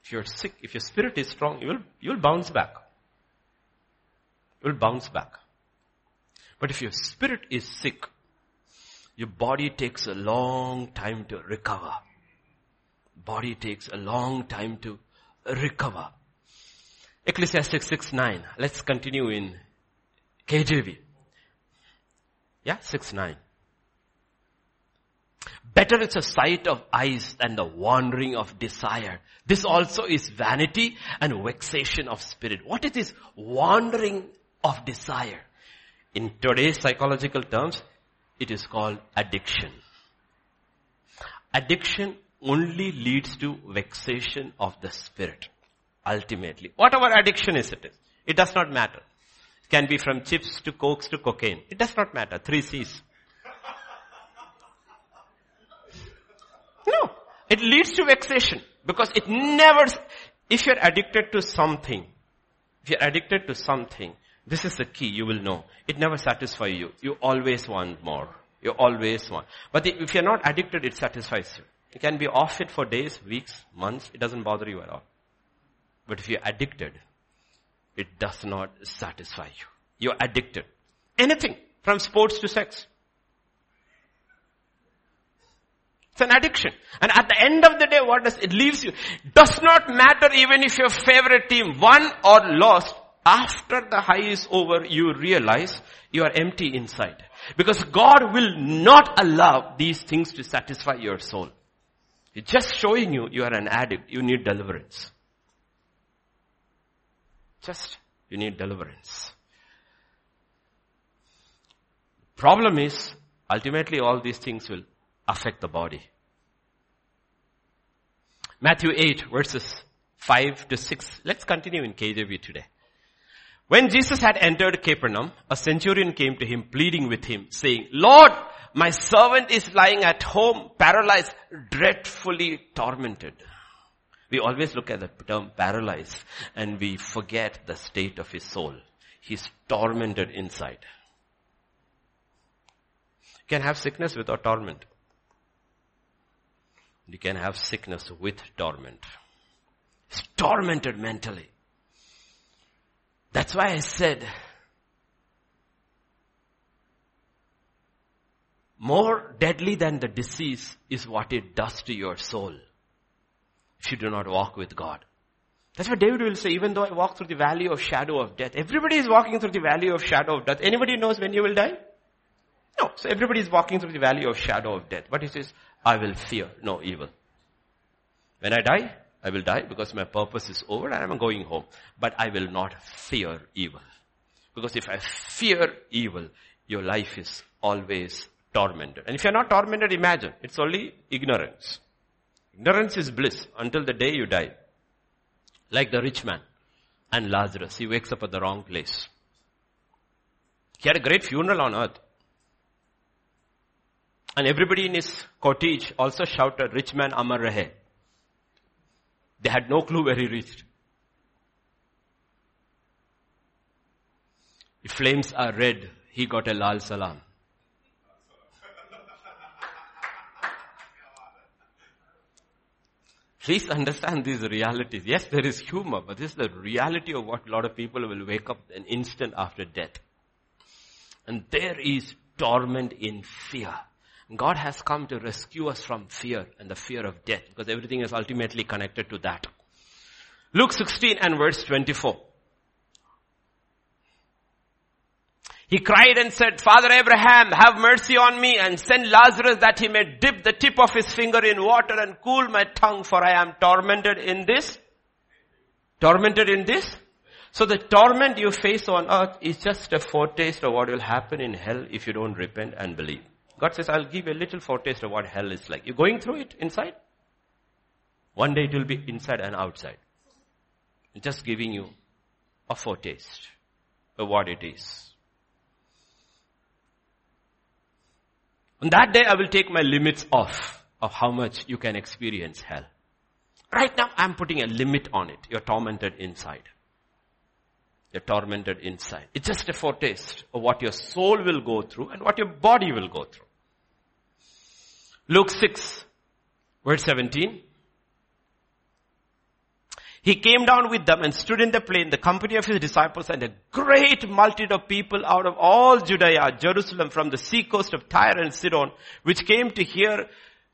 if you're sick, if your spirit is strong, you will, you will bounce back. You will bounce back. But if your spirit is sick, your body takes a long time to recover. Body takes a long time to recover. Ecclesiastes 6, 9. Let's continue in KJV. Yeah, 6, 9. Better is a sight of eyes than the wandering of desire. This also is vanity and vexation of spirit. What is this wandering of desire? In today's psychological terms, it is called addiction. Addiction only leads to vexation of the spirit ultimately. Whatever addiction is it is. It does not matter. It can be from chips to cokes to cocaine. It does not matter. Three C's. No. It leads to vexation because it never, if you're addicted to something, if you're addicted to something, this is the key, you will know. It never satisfies you. You always want more. You always want. But if you're not addicted, it satisfies you. You can be off it for days, weeks, months. It doesn't bother you at all. But if you're addicted, it does not satisfy you. You're addicted. Anything from sports to sex. It's an addiction. And at the end of the day, what does it leaves you? Does not matter even if your favorite team won or lost. After the high is over, you realize you are empty inside. Because God will not allow these things to satisfy your soul. It's just showing you you are an addict. You need deliverance. Just, you need deliverance. Problem is, ultimately all these things will affect the body. Matthew 8 verses 5 to 6. Let's continue in KJV today. When Jesus had entered Capernaum, a centurion came to him pleading with him saying, Lord, my servant is lying at home, paralyzed, dreadfully tormented. We always look at the term paralyzed and we forget the state of his soul. He's tormented inside. You can have sickness without torment. You can have sickness with torment. He's tormented mentally. That's why I said, more deadly than the disease is what it does to your soul if you do not walk with God. That's what David will say, even though I walk through the valley of shadow of death. Everybody is walking through the valley of shadow of death. Anybody knows when you will die? No. So everybody is walking through the valley of shadow of death. But he says, I will fear no evil. When I die, I will die because my purpose is over and I'm going home. But I will not fear evil. Because if I fear evil, your life is always tormented. And if you're not tormented, imagine, it's only ignorance. Ignorance is bliss until the day you die. Like the rich man and Lazarus. He wakes up at the wrong place. He had a great funeral on earth. And everybody in his cottage also shouted, rich man Amar Rahe. They had no clue where he reached. If flames are red, he got a lal salam. Please understand these realities. Yes, there is humor, but this is the reality of what a lot of people will wake up an instant after death. And there is torment in fear. God has come to rescue us from fear and the fear of death because everything is ultimately connected to that. Luke 16 and verse 24. He cried and said, Father Abraham, have mercy on me and send Lazarus that he may dip the tip of his finger in water and cool my tongue for I am tormented in this. Tormented in this. So the torment you face on earth is just a foretaste of what will happen in hell if you don't repent and believe. God says, I'll give you a little foretaste of what hell is like. You're going through it inside. One day it will be inside and outside. Just giving you a foretaste of what it is. On that day, I will take my limits off of how much you can experience hell. Right now, I'm putting a limit on it. You're tormented inside. You're tormented inside. It's just a foretaste of what your soul will go through and what your body will go through. Luke 6, verse 17. He came down with them and stood in the plain, the company of his disciples and a great multitude of people out of all Judea, Jerusalem, from the sea coast of Tyre and Sidon, which came to hear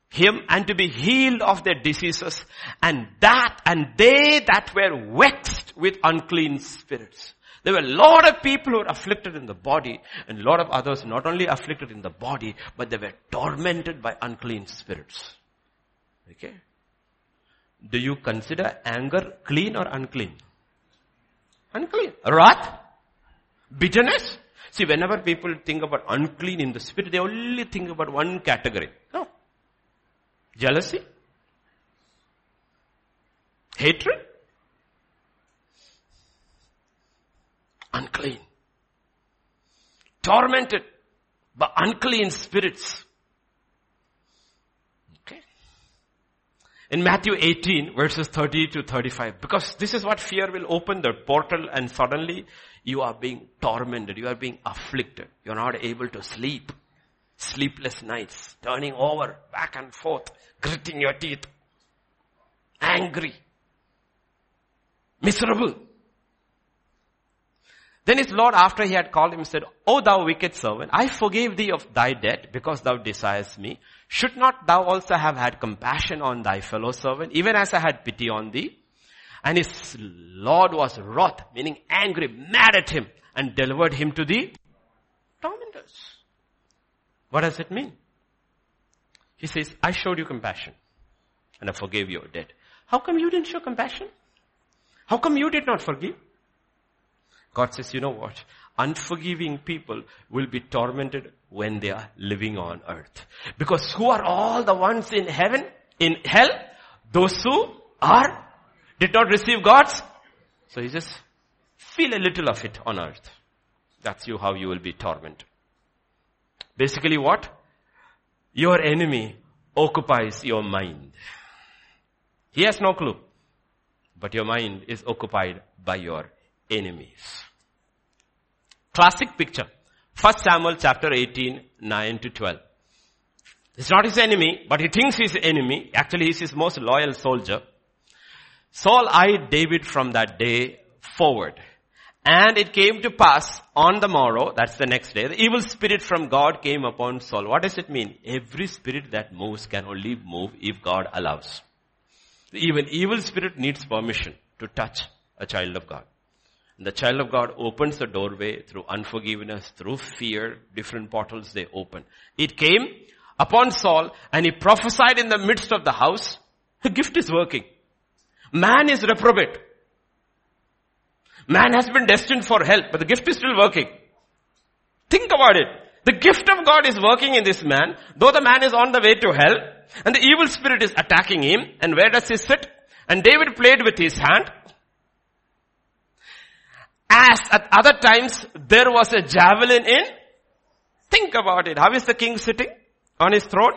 him and to be healed of their diseases and that, and they that were vexed with unclean spirits. There were a lot of people who were afflicted in the body and a lot of others not only afflicted in the body, but they were tormented by unclean spirits. Okay? Do you consider anger clean or unclean? Unclean. Wrath? Bitterness? See, whenever people think about unclean in the spirit, they only think about one category. No. Jealousy? Hatred? Unclean. Tormented by unclean spirits. In Matthew 18 verses 30 to 35 because this is what fear will open the portal and suddenly you are being tormented. You are being afflicted. You're not able to sleep. Sleepless nights, turning over back and forth, gritting your teeth, angry, miserable. Then his Lord, after he had called him, said, O thou wicked servant, I forgave thee of thy debt because thou desirest me. Should not thou also have had compassion on thy fellow servant, even as I had pity on thee? And his Lord was wroth, meaning angry, mad at him, and delivered him to the tormentors. What does it mean? He says, I showed you compassion, and I forgave your debt. How come you didn't show compassion? How come you did not forgive? God says, you know what? Unforgiving people will be tormented when they are living on earth. Because who are all the ones in heaven, in hell? Those who are, did not receive God's. So he just feel a little of it on earth. That's you how you will be tormented. Basically what? Your enemy occupies your mind. He has no clue. But your mind is occupied by your enemies. Classic picture. First Samuel chapter 18, 9 to 12. He's not his enemy, but he thinks he's enemy. Actually, he's his most loyal soldier. Saul eyed David from that day forward. And it came to pass on the morrow, that's the next day, the evil spirit from God came upon Saul. What does it mean? Every spirit that moves can only move if God allows. Even evil spirit needs permission to touch a child of God. The child of God opens the doorway through unforgiveness, through fear, different portals they open. It came upon Saul and he prophesied in the midst of the house. The gift is working. Man is reprobate. Man has been destined for hell, but the gift is still working. Think about it. The gift of God is working in this man, though the man is on the way to hell, and the evil spirit is attacking him, and where does he sit? And David played with his hand. As at other times, there was a javelin in. Think about it. How is the king sitting? On his throne?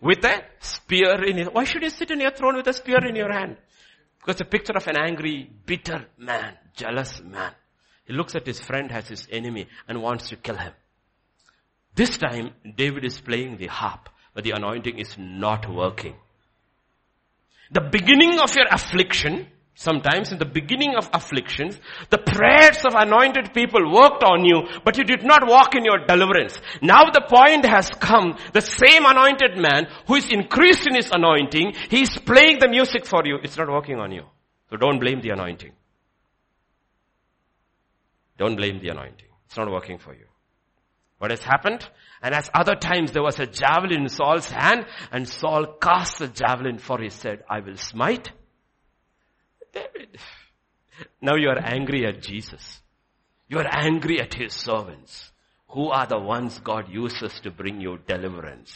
With a spear in his, why should you sit in your throne with a spear in your hand? Because a picture of an angry, bitter man, jealous man. He looks at his friend as his enemy and wants to kill him. This time, David is playing the harp, but the anointing is not working. The beginning of your affliction Sometimes in the beginning of afflictions, the prayers of anointed people worked on you, but you did not walk in your deliverance. Now the point has come, the same anointed man who is increased in his anointing, he is playing the music for you. It's not working on you. So don't blame the anointing. Don't blame the anointing. It's not working for you. What has happened? And as other times there was a javelin in Saul's hand and Saul cast the javelin for he said, I will smite David. Now you are angry at Jesus. You are angry at his servants. Who are the ones God uses to bring you deliverance?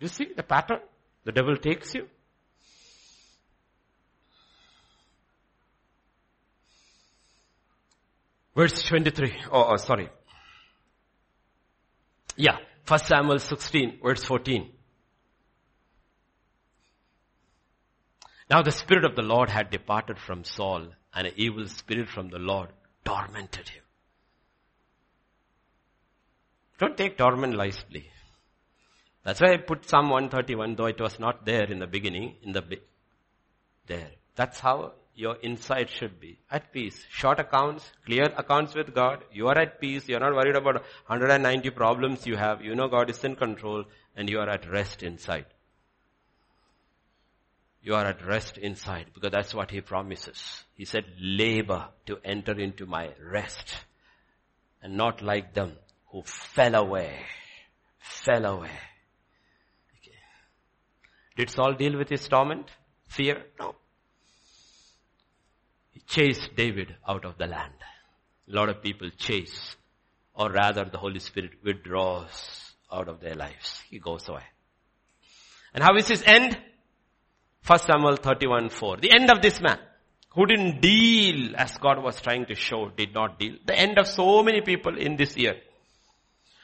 You see the pattern? The devil takes you. Verse 23. Oh, oh sorry. Yeah. First Samuel 16, verse 14. Now the Spirit of the Lord had departed from Saul and an evil spirit from the Lord tormented him. Don't take torment lightly. That's why I put Psalm 131, though it was not there in the beginning, in the, there. That's how your inside should be. At peace. Short accounts, clear accounts with God. You are at peace. You are not worried about 190 problems you have. You know God is in control and you are at rest inside you are at rest inside because that's what he promises. He said, labor to enter into my rest and not like them who fell away, fell away. Okay. Did Saul deal with his torment? Fear? No. He chased David out of the land. A lot of people chase or rather the Holy Spirit withdraws out of their lives. He goes away. And how is his end? First Samuel 31, 4. The end of this man who didn't deal as God was trying to show, did not deal. The end of so many people in this year.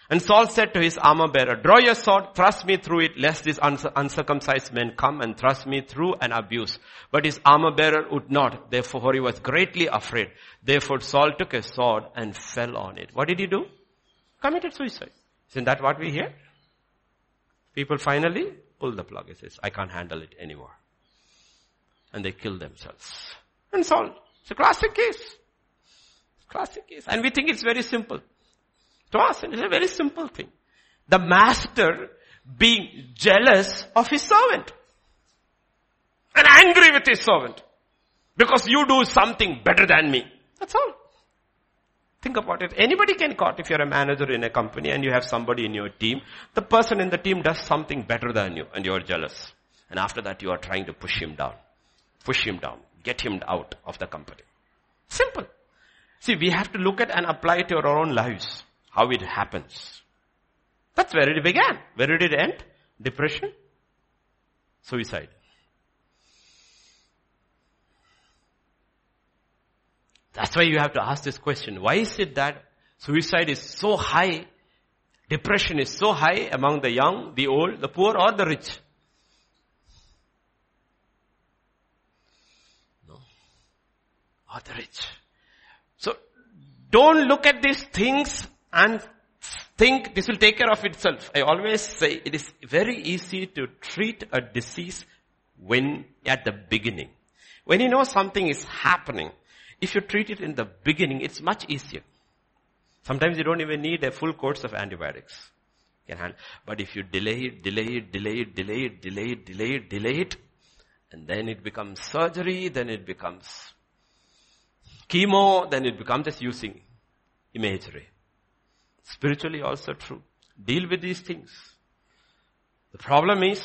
And Saul said to his armor bearer, draw your sword, thrust me through it, lest these uncircumcised men come and thrust me through and abuse. But his armor bearer would not, therefore he was greatly afraid. Therefore Saul took a sword and fell on it. What did he do? Committed suicide. Isn't that what we hear? People finally pull the plug. He says, I can't handle it anymore and they kill themselves. And Saul. It's a classic case. Classic case. And we think it's very simple. To us, it's a very simple thing. The master being jealous of his servant. And angry with his servant. Because you do something better than me. That's all. Think about it. Anybody can caught if you're a manager in a company and you have somebody in your team. The person in the team does something better than you and you're jealous. And after that you are trying to push him down. Push him down. Get him out of the company. Simple. See, we have to look at and apply it to our own lives. How it happens. That's where it began. Where did it end? Depression. Suicide. That's why you have to ask this question. Why is it that suicide is so high, depression is so high among the young, the old, the poor or the rich? Or the rich. So don't look at these things and think this will take care of itself. I always say it is very easy to treat a disease when at the beginning. When you know something is happening, if you treat it in the beginning, it's much easier. Sometimes you don't even need a full course of antibiotics. But if you delay it, delay it, delay it, delay it, delay it, delay it, delay it, and then it becomes surgery, then it becomes chemo, then it becomes just using imagery. Spiritually also true. Deal with these things. The problem is,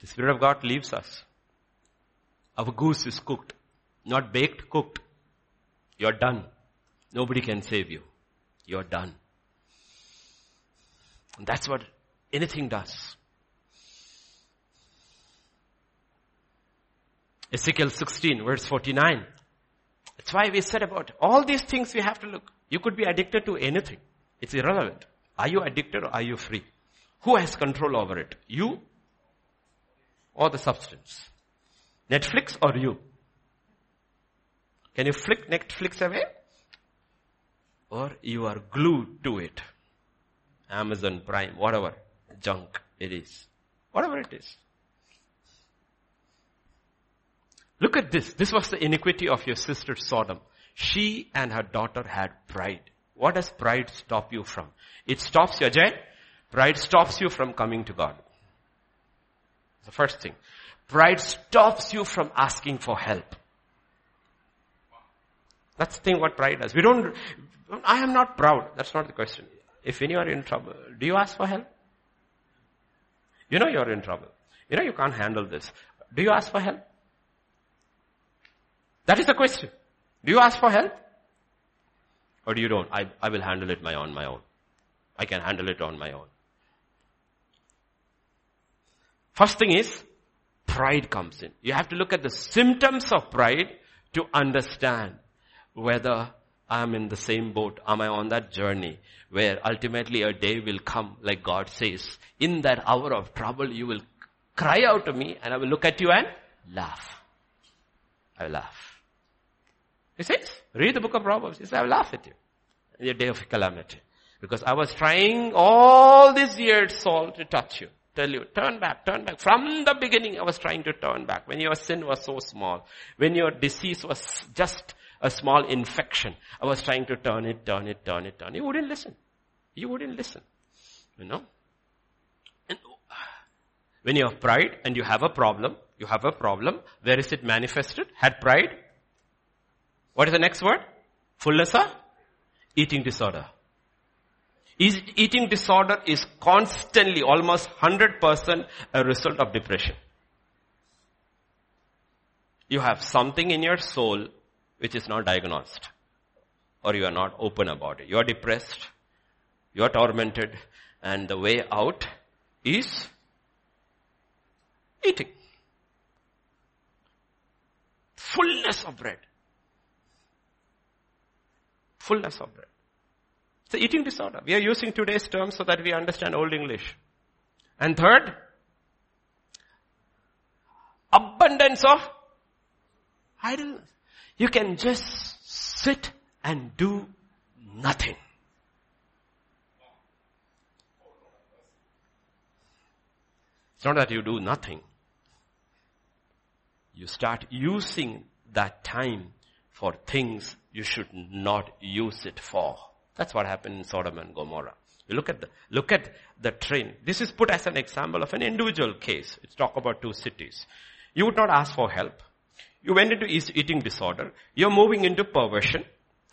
the Spirit of God leaves us. Our goose is cooked. Not baked, cooked. You're done. Nobody can save you. You're done. And that's what anything does. Ezekiel 16 verse 49. That's why we said about all these things we have to look. You could be addicted to anything. It's irrelevant. Are you addicted or are you free? Who has control over it? You or the substance? Netflix or you? Can you flick Netflix away? Or you are glued to it. Amazon Prime, whatever junk it is. Whatever it is. Look at this. This was the iniquity of your sister Sodom. She and her daughter had pride. What does pride stop you from? It stops you, Ajay. Pride stops you from coming to God. The first thing. Pride stops you from asking for help. That's the thing what pride does. We don't, I am not proud. That's not the question. If when you are in trouble, do you ask for help? You know you're in trouble. You know you can't handle this. Do you ask for help? That is the question. Do you ask for help? Or do you don't? I, I will handle it my on my own. I can handle it on my own. First thing is, pride comes in. You have to look at the symptoms of pride to understand whether I'm in the same boat. Am I on that journey where ultimately a day will come like God says, in that hour of trouble you will cry out to me and I will look at you and laugh. I will laugh. He says, read the book of Proverbs. He says, I will laugh at you in the day of calamity. Because I was trying all these years, Saul, to touch you. Tell you, turn back, turn back. From the beginning, I was trying to turn back. When your sin was so small. When your disease was just a small infection. I was trying to turn it, turn it, turn it, turn it. You wouldn't listen. You wouldn't listen. You know? And when you have pride and you have a problem, you have a problem. Where is it manifested? Had pride? What is the next word? Fullness of eating disorder. Eating disorder is constantly, almost 100% a result of depression. You have something in your soul which is not diagnosed. Or you are not open about it. You are depressed. You are tormented. And the way out is eating. Fullness of bread fullness of bread. It's an eating disorder. We are using today's terms so that we understand Old English. And third, abundance of idleness. You can just sit and do nothing. It's not that you do nothing. You start using that time for things you should not use it for. That's what happened in Sodom and Gomorrah. You look at the, look at the train. This is put as an example of an individual case. It's talk about two cities. You would not ask for help. You went into eating disorder. You're moving into perversion.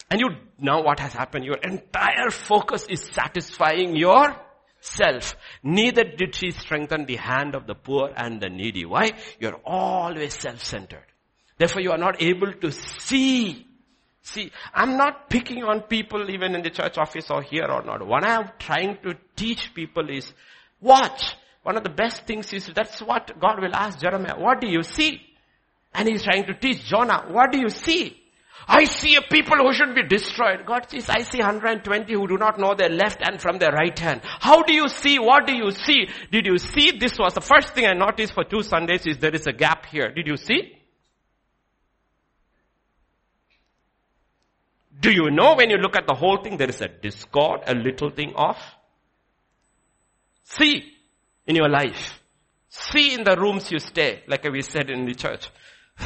And you, now what has happened? Your entire focus is satisfying your self. Neither did she strengthen the hand of the poor and the needy. Why? You're always self-centered. Therefore you are not able to see See, I'm not picking on people even in the church office or here or not. What I'm trying to teach people is watch. One of the best things is that's what God will ask Jeremiah. What do you see? And he's trying to teach Jonah. What do you see? I see a people who should be destroyed. God says, I see 120 who do not know their left hand from their right hand. How do you see? What do you see? Did you see? This was the first thing I noticed for two Sundays is there is a gap here. Did you see? Do you know when you look at the whole thing, there is a discord, a little thing off? See in your life. See in the rooms you stay, like we said in the church,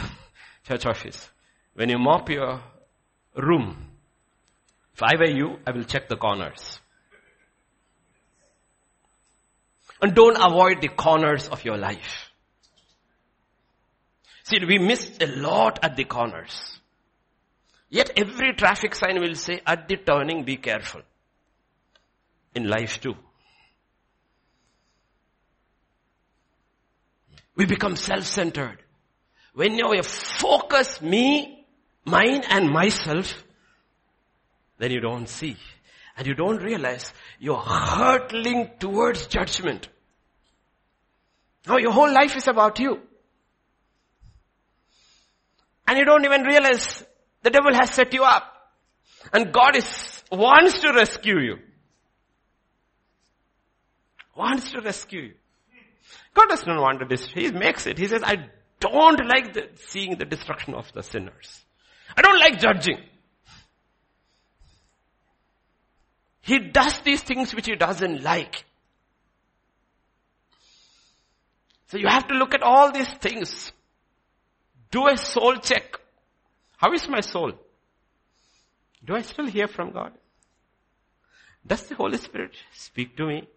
church office. When you mop your room, if I were you, I will check the corners. And don't avoid the corners of your life. See, we miss a lot at the corners. Yet every traffic sign will say, at the turning, be careful. In life too. We become self-centered. When you focus me, mine and myself, then you don't see. And you don't realize you're hurtling towards judgment. Now your whole life is about you. And you don't even realize the devil has set you up. And God is, wants to rescue you. Wants to rescue you. God does not want to destroy. He makes it. He says, I don't like the, seeing the destruction of the sinners. I don't like judging. He does these things which he doesn't like. So you have to look at all these things. Do a soul check. How is my soul? Do I still hear from God? Does the Holy Spirit speak to me?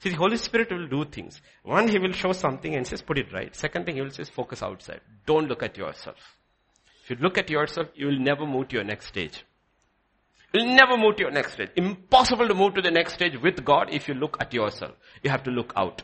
See, the Holy Spirit will do things. One, He will show something and says, put it right. Second thing, He will say, focus outside. Don't look at yourself. If you look at yourself, you will never move to your next stage. You'll never move to your next stage. Impossible to move to the next stage with God if you look at yourself. You have to look out.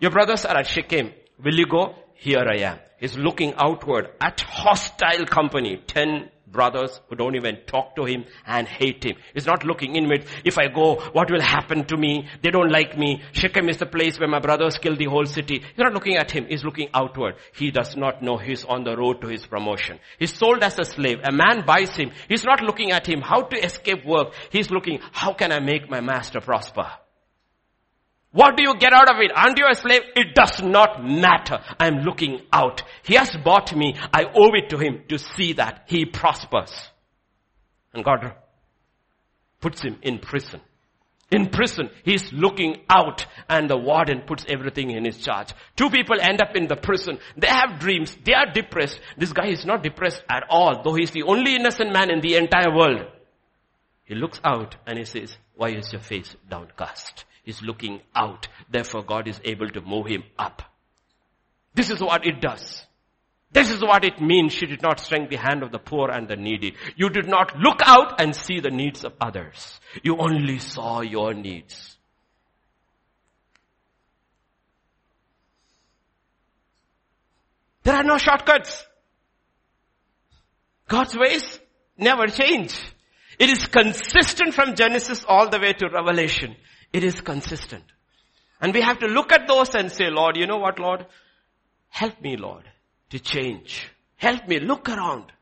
Your brothers are at Shechem. Will you go? Here I am. He's looking outward at hostile company. Ten brothers who don't even talk to him and hate him. He's not looking inward. If I go, what will happen to me? They don't like me. Shechem is the place where my brothers killed the whole city. He's not looking at him. He's looking outward. He does not know he's on the road to his promotion. He's sold as a slave. A man buys him. He's not looking at him how to escape work. He's looking, how can I make my master prosper? What do you get out of it? Aren't you a slave? It does not matter. I'm looking out. He has bought me. I owe it to him to see that he prospers. And God puts him in prison. In prison, he's looking out and the warden puts everything in his charge. Two people end up in the prison. They have dreams. They are depressed. This guy is not depressed at all, though he's the only innocent man in the entire world. He looks out and he says, why is your face downcast? Is looking out. Therefore God is able to move him up. This is what it does. This is what it means. She did not strengthen the hand of the poor and the needy. You did not look out and see the needs of others. You only saw your needs. There are no shortcuts. God's ways never change. It is consistent from Genesis all the way to Revelation. It is consistent. And we have to look at those and say, Lord, you know what, Lord? Help me, Lord, to change. Help me, look around.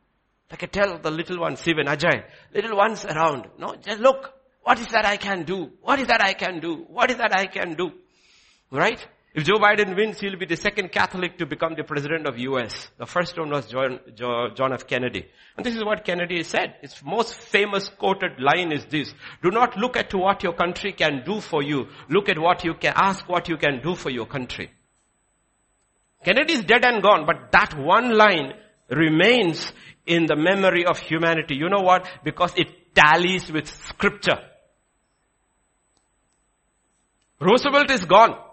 Like I tell the little ones, even Ajay, little ones around. No, just look. What is that I can do? What is that I can do? What is that I can do? Right? If Joe Biden wins, he'll be the second Catholic to become the president of US. The first one was John, John F. Kennedy. And this is what Kennedy said. His most famous quoted line is this. Do not look at what your country can do for you. Look at what you can, ask what you can do for your country. Kennedy is dead and gone, but that one line remains in the memory of humanity. You know what? Because it tallies with scripture. Roosevelt is gone.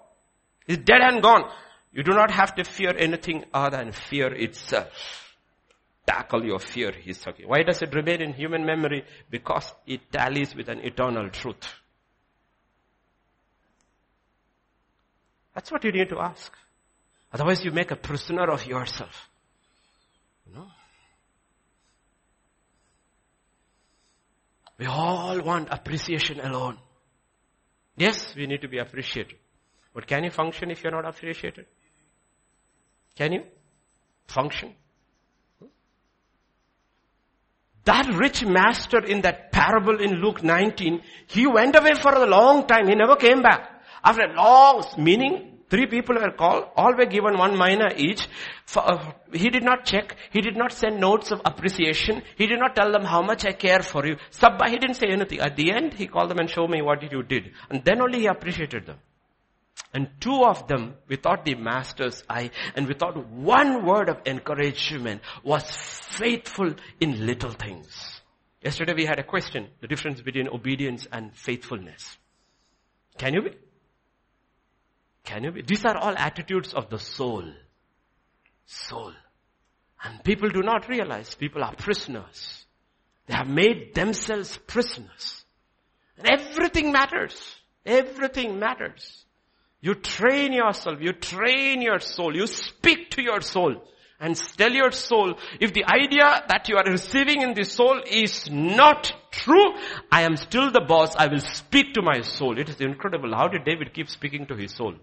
He's dead and gone. You do not have to fear anything other than fear itself. Tackle your fear, he's talking. Why does it remain in human memory? Because it tallies with an eternal truth. That's what you need to ask. Otherwise you make a prisoner of yourself. You know? We all want appreciation alone. Yes, we need to be appreciated. But can you function if you're not appreciated? Can you function? That rich master in that parable in Luke 19, he went away for a long time. He never came back. After a long, meaning three people were called, all were given one mina each. Uh, he did not check. He did not send notes of appreciation. He did not tell them how much I care for you. Sabba, he didn't say anything. At the end, he called them and showed me what you did. And then only he appreciated them. And two of them, without the master's eye and without one word of encouragement, was faithful in little things. Yesterday we had a question, the difference between obedience and faithfulness. Can you be? Can you be? These are all attitudes of the soul. Soul. And people do not realize people are prisoners. They have made themselves prisoners. And everything matters. Everything matters. You train yourself, you train your soul, you speak to your soul and tell your soul, if the idea that you are receiving in the soul is not true, I am still the boss, I will speak to my soul. It is incredible. How did David keep speaking to his soul?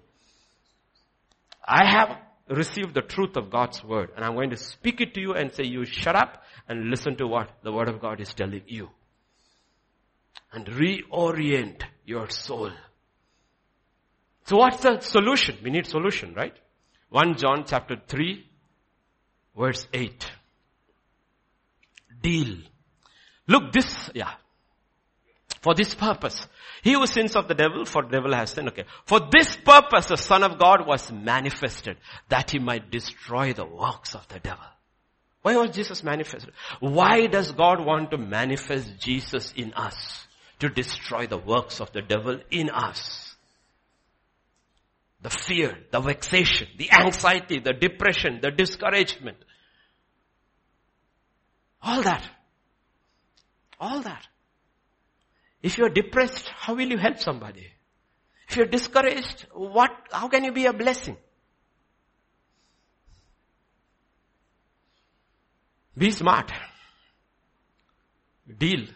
I have received the truth of God's word and I'm going to speak it to you and say you shut up and listen to what the word of God is telling you. And reorient your soul. So what's the solution? We need solution, right? 1 John chapter 3 verse 8. Deal. Look this, yeah. For this purpose. He who sins of the devil, for the devil has sinned. Okay. For this purpose the Son of God was manifested, that he might destroy the works of the devil. Why was Jesus manifested? Why does God want to manifest Jesus in us? To destroy the works of the devil in us the fear, the vexation, the anxiety, the depression, the discouragement. All that. All that. If you're depressed, how will you help somebody? If you're discouraged, what, how can you be a blessing? Be smart. Deal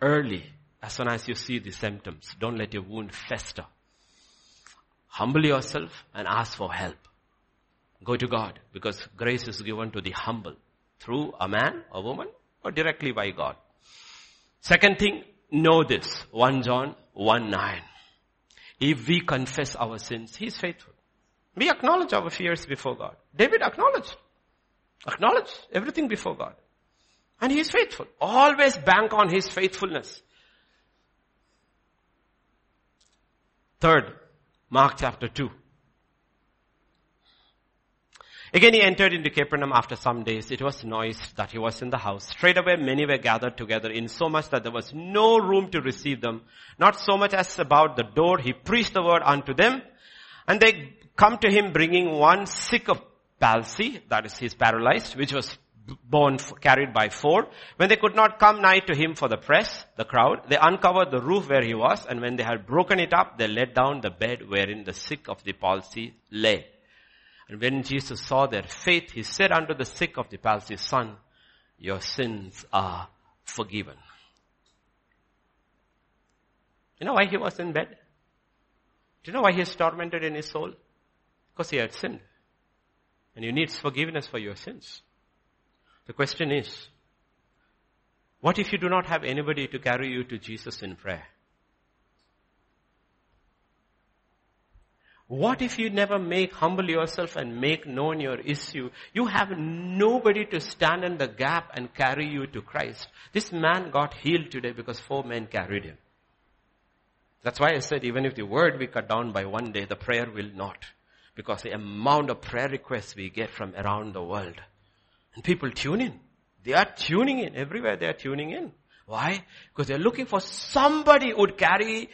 early as soon as you see the symptoms. Don't let your wound fester. Humble yourself and ask for help. Go to God because grace is given to the humble through a man, a woman, or directly by God. Second thing, know this. 1 John 1 9. If we confess our sins, He is faithful. We acknowledge our fears before God. David acknowledged. Acknowledge everything before God. And He is faithful. Always bank on His faithfulness. Third, Mark chapter 2. Again he entered into Capernaum after some days. It was noised that he was in the house. Straight away many were gathered together in so much that there was no room to receive them. Not so much as about the door. He preached the word unto them. And they come to him bringing one sick of palsy, that is he's paralyzed, which was borne, carried by four. When they could not come nigh to him for the press, the crowd, they uncovered the roof where he was, and when they had broken it up, they let down the bed wherein the sick of the palsy lay. And when Jesus saw their faith, he said unto the sick of the palsy, son, your sins are forgiven. You know why he was in bed? Do you know why he is tormented in his soul? Because he had sinned. And you need forgiveness for your sins. The question is, what if you do not have anybody to carry you to Jesus in prayer? What if you never make, humble yourself and make known your issue? You have nobody to stand in the gap and carry you to Christ. This man got healed today because four men carried him. That's why I said even if the word we cut down by one day, the prayer will not. Because the amount of prayer requests we get from around the world and people tune in. They are tuning in. Everywhere they are tuning in. Why? Because they're looking for somebody who would carry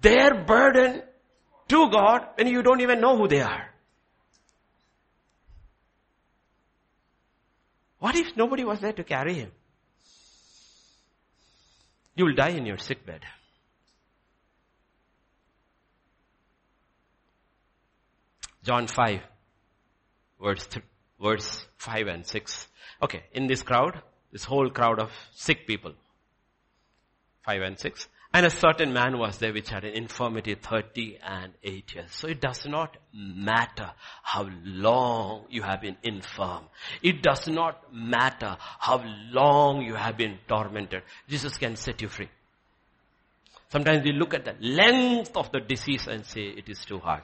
their burden to God when you don't even know who they are. What if nobody was there to carry him? You will die in your sick bed. John 5, verse verse 5 and 6. Okay, in this crowd, this whole crowd of sick people, 5 and 6, and a certain man was there which had an infirmity 30 and 8 years. So it does not matter how long you have been infirm. It does not matter how long you have been tormented. Jesus can set you free. Sometimes we look at the length of the disease and say it is too hard.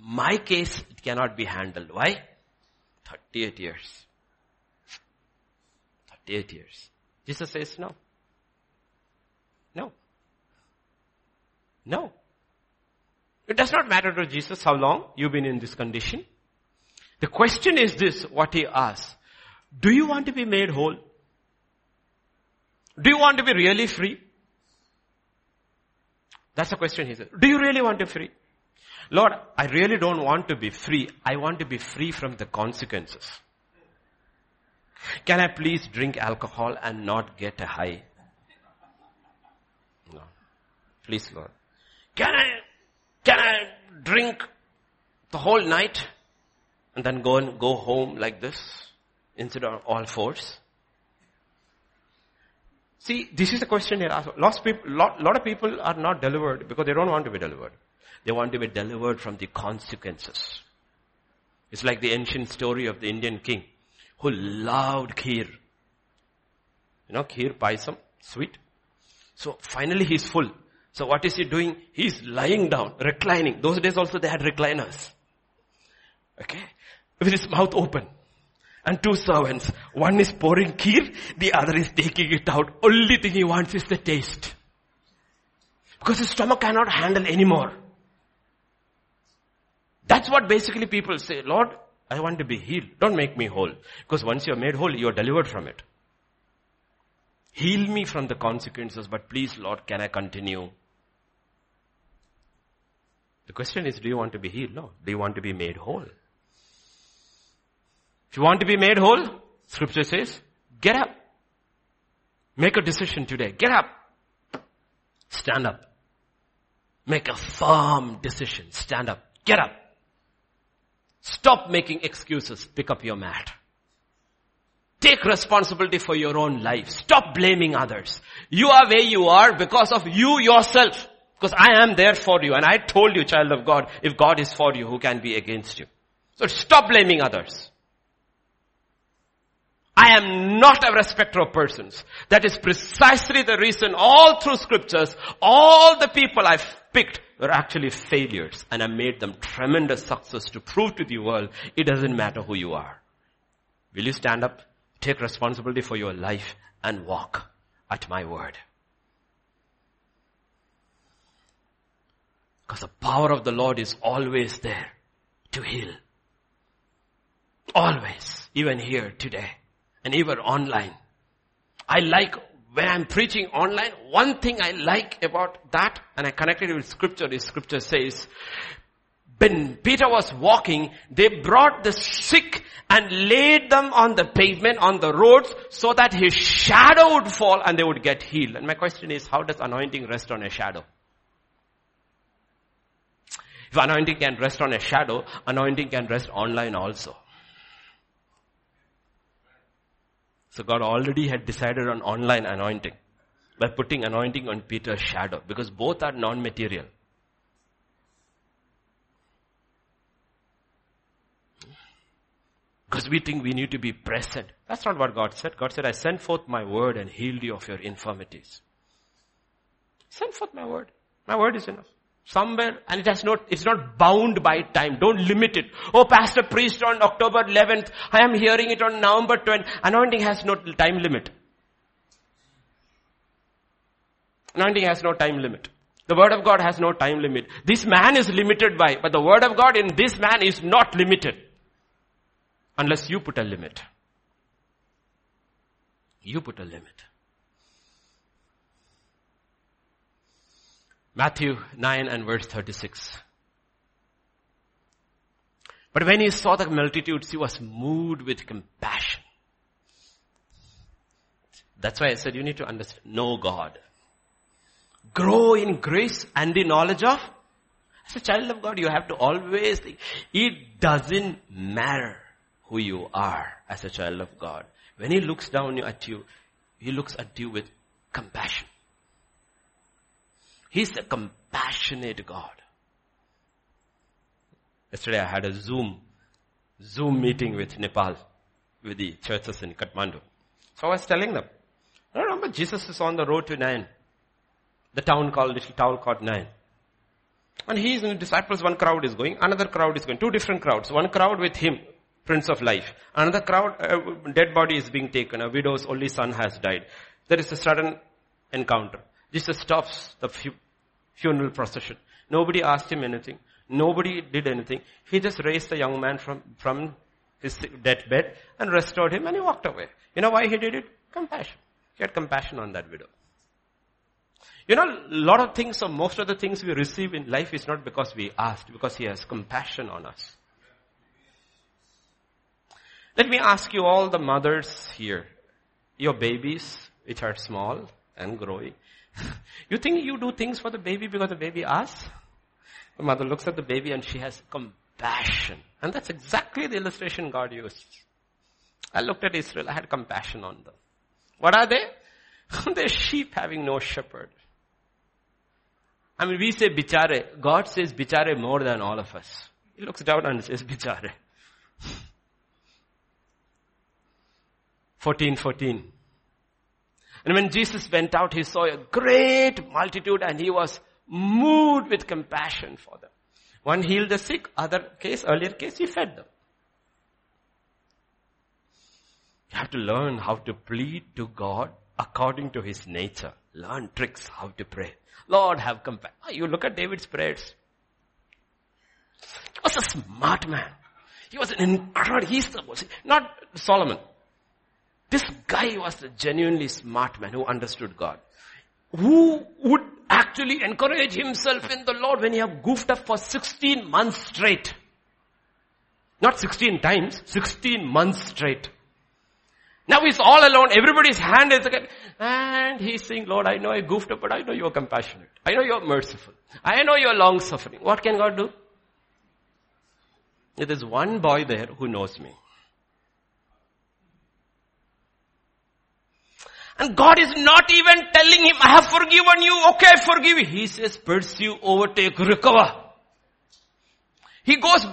My case, it cannot be handled. Why? 38 years. 38 years. Jesus says no. No. No. It does not matter to Jesus how long you've been in this condition. The question is this, what he asks. Do you want to be made whole? Do you want to be really free? That's the question he says. Do you really want to be free? Lord, I really don't want to be free. I want to be free from the consequences. Can I please drink alcohol and not get a high? No. Please, Lord. Can I, can I drink the whole night and then go and go home like this instead of all fours? See, this is a question here. Lots of people, lot, lot of people are not delivered because they don't want to be delivered. They want to be delivered from the consequences. It's like the ancient story of the Indian king who loved kheer. You know, kheer, paisam, sweet. So finally he's full. So what is he doing? He's lying down, reclining. Those days also they had recliners. Okay? With his mouth open. And two servants. One is pouring kheer, the other is taking it out. Only thing he wants is the taste. Because his stomach cannot handle anymore. That's what basically people say. Lord, I want to be healed. Don't make me whole. Because once you're made whole, you're delivered from it. Heal me from the consequences, but please, Lord, can I continue? The question is, do you want to be healed? No. Do you want to be made whole? If you want to be made whole, scripture says, get up. Make a decision today. Get up. Stand up. Make a firm decision. Stand up. Get up. Stop making excuses. Pick up your mat. Take responsibility for your own life. Stop blaming others. You are where you are because of you yourself. Because I am there for you. And I told you, child of God, if God is for you, who can be against you? So stop blaming others. I am not a respecter of persons. That is precisely the reason all through scriptures, all the people I've picked were actually failures and I made them tremendous success to prove to the world it doesn't matter who you are. Will you stand up, take responsibility for your life and walk at my word? Because the power of the Lord is always there to heal. Always. Even here today. And even online. I like when I'm preaching online, one thing I like about that, and I connected it with scripture, is scripture says, when Peter was walking, they brought the sick and laid them on the pavement, on the roads, so that his shadow would fall and they would get healed. And my question is, how does anointing rest on a shadow? If anointing can rest on a shadow, anointing can rest online also. So God already had decided on online anointing by putting anointing on Peter's shadow because both are non-material. Because we think we need to be present. That's not what God said. God said, I sent forth my word and healed you of your infirmities. Send forth my word. My word is enough somewhere and it has not, it's not bound by time. Don't limit it. Oh, pastor preached on October 11th. I am hearing it on November 20th. Anointing has no time limit. Anointing has no time limit. The word of God has no time limit. This man is limited by, but the word of God in this man is not limited. Unless you put a limit. You put a limit. Matthew 9 and verse 36. But when he saw the multitudes, he was moved with compassion. That's why I said you need to understand, know God. Grow in grace and the knowledge of. As a child of God, you have to always think, it doesn't matter who you are as a child of God. When he looks down at you, he looks at you with compassion. He's a compassionate God. Yesterday I had a Zoom, Zoom meeting with Nepal, with the churches in Kathmandu. So I was telling them, I remember Jesus is on the road to Nain. The town called, little town called Nain. And he's in disciples, one crowd is going, another crowd is going, two different crowds. One crowd with him, Prince of Life. Another crowd, a dead body is being taken, a widow's only son has died. There is a sudden encounter. Jesus stops the funeral procession. Nobody asked him anything. Nobody did anything. He just raised the young man from, from his deathbed and restored him and he walked away. You know why he did it? Compassion. He had compassion on that widow. You know, a lot of things or most of the things we receive in life is not because we asked, because He has compassion on us. Let me ask you all the mothers here, your babies, which are small and growing, you think you do things for the baby because the baby asks? The mother looks at the baby and she has compassion. And that's exactly the illustration God used. I looked at Israel, I had compassion on them. What are they? They're sheep having no shepherd. I mean, we say bichare. God says bichare more than all of us. He looks down and says bichare. 14, 14. And when Jesus went out, he saw a great multitude and he was moved with compassion for them. One healed the sick, other case, earlier case, he fed them. You have to learn how to plead to God according to his nature. Learn tricks how to pray. Lord, have compassion. Ah, you look at David's prayers. He was a smart man. He was an incredible, he's the, not Solomon. This guy was a genuinely smart man who understood God. Who would actually encourage himself in the Lord when he have goofed up for 16 months straight. Not 16 times, 16 months straight. Now he's all alone. Everybody's hand is again. And he's saying, Lord, I know I goofed up, but I know you're compassionate. I know you're merciful. I know you're long suffering. What can God do? There is one boy there who knows me. And God is not even telling him, I have forgiven you. Okay, I forgive you. He says, pursue, overtake, recover. He goes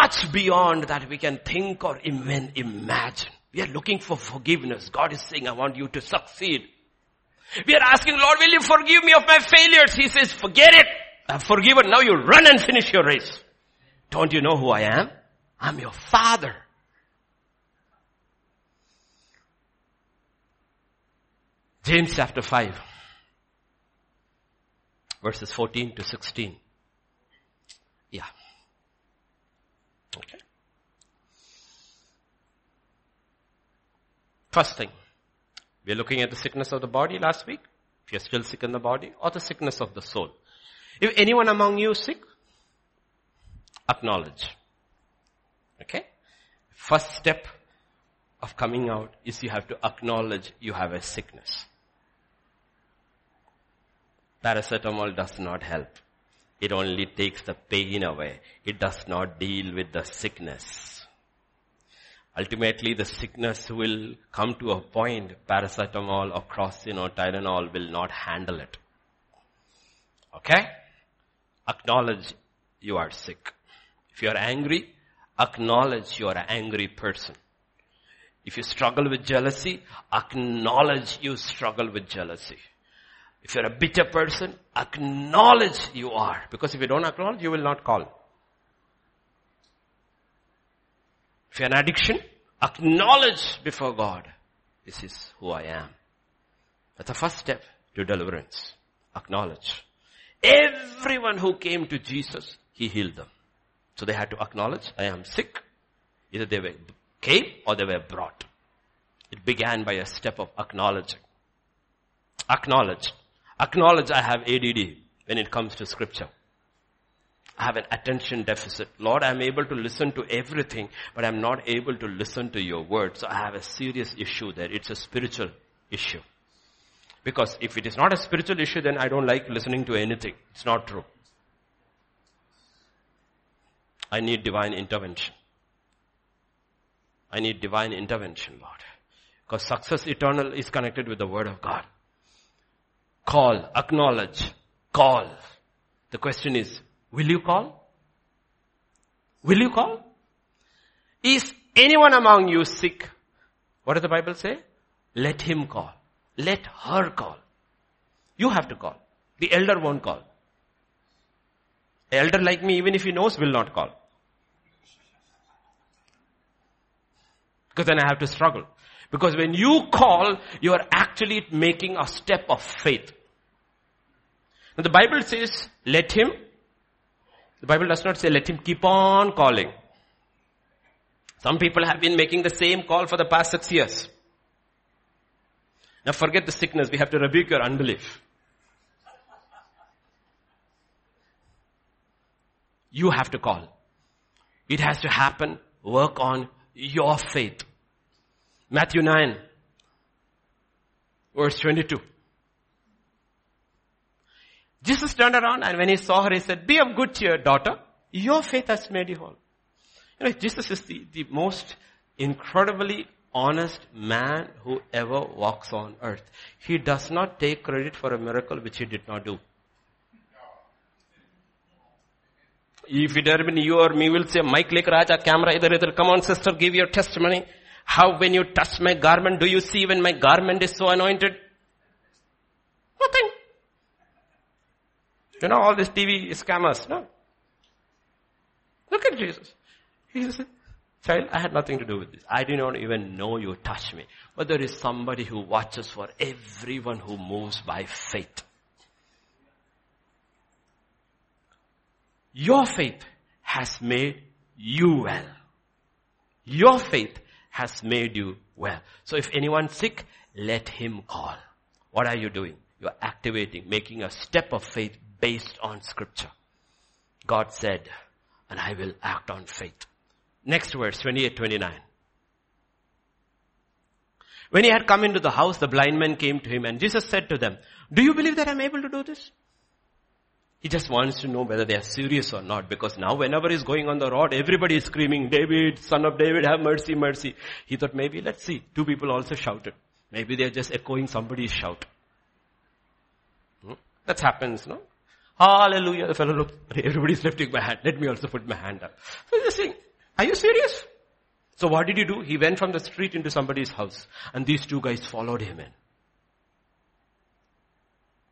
much beyond that we can think or even imagine. We are looking for forgiveness. God is saying, I want you to succeed. We are asking, Lord, will you forgive me of my failures? He says, forget it. I've forgiven. Now you run and finish your race. Don't you know who I am? I'm your father. James chapter 5, verses 14 to 16. Yeah. Okay. First thing, we are looking at the sickness of the body last week. If you're still sick in the body or the sickness of the soul. If anyone among you is sick, acknowledge. Okay? First step of coming out is you have to acknowledge you have a sickness. Paracetamol does not help. It only takes the pain away. It does not deal with the sickness. Ultimately, the sickness will come to a point, paracetamol or crocin or Tylenol will not handle it. Okay? Acknowledge you are sick. If you are angry, acknowledge you are an angry person. If you struggle with jealousy, acknowledge you struggle with jealousy. If you're a bitter person, acknowledge you are. Because if you don't acknowledge, you will not call. If you're an addiction, acknowledge before God, this is who I am. That's the first step to deliverance. Acknowledge. Everyone who came to Jesus, He healed them. So they had to acknowledge, I am sick. Either they were came or they were brought. It began by a step of acknowledging. Acknowledge. Acknowledge I have ADD when it comes to scripture. I have an attention deficit. Lord, I'm able to listen to everything, but I'm not able to listen to your word. So I have a serious issue there. It's a spiritual issue. Because if it is not a spiritual issue, then I don't like listening to anything. It's not true. I need divine intervention. I need divine intervention, Lord. Because success eternal is connected with the word of God. Call, acknowledge, call. The question is, Will you call? Will you call? Is anyone among you sick? What does the Bible say? Let him call. Let her call. You have to call. The elder won't call. An elder like me, even if he knows, will not call. Because then I have to struggle. Because when you call, you are actually making a step of faith. Now the Bible says, let him The Bible does not say let him keep on calling. Some people have been making the same call for the past six years. Now forget the sickness. We have to rebuke your unbelief. You have to call. It has to happen. Work on your faith. Matthew 9, verse 22. Jesus turned around and when he saw her, he said, be of good cheer, daughter. Your faith has made you whole. You know, Jesus is the, the most incredibly honest man who ever walks on earth. He does not take credit for a miracle which he did not do. If it had been you or me, we'll say, Mike Lake Raja, camera, either, either, come on sister, give your testimony. How when you touch my garment, do you see when my garment is so anointed? Nothing. You know all these TV scammers, no? Look at Jesus. He said, child, I had nothing to do with this. I did not even know you touched me. But there is somebody who watches for everyone who moves by faith. Your faith has made you well. Your faith has made you well. So if anyone's sick, let him call. What are you doing? You're activating, making a step of faith based on scripture. God said, and I will act on faith. Next verse, 28, 29. When he had come into the house, the blind man came to him and Jesus said to them, do you believe that I'm able to do this? He just wants to know whether they are serious or not because now whenever he's going on the road, everybody is screaming, David, son of David, have mercy, mercy. He thought maybe, let's see, two people also shouted. Maybe they're just echoing somebody's shout. Hmm? That happens, no? Hallelujah. The fellow looked, everybody's lifting my hand. Let me also put my hand up. So he's saying, are you serious? So what did he do? He went from the street into somebody's house and these two guys followed him in.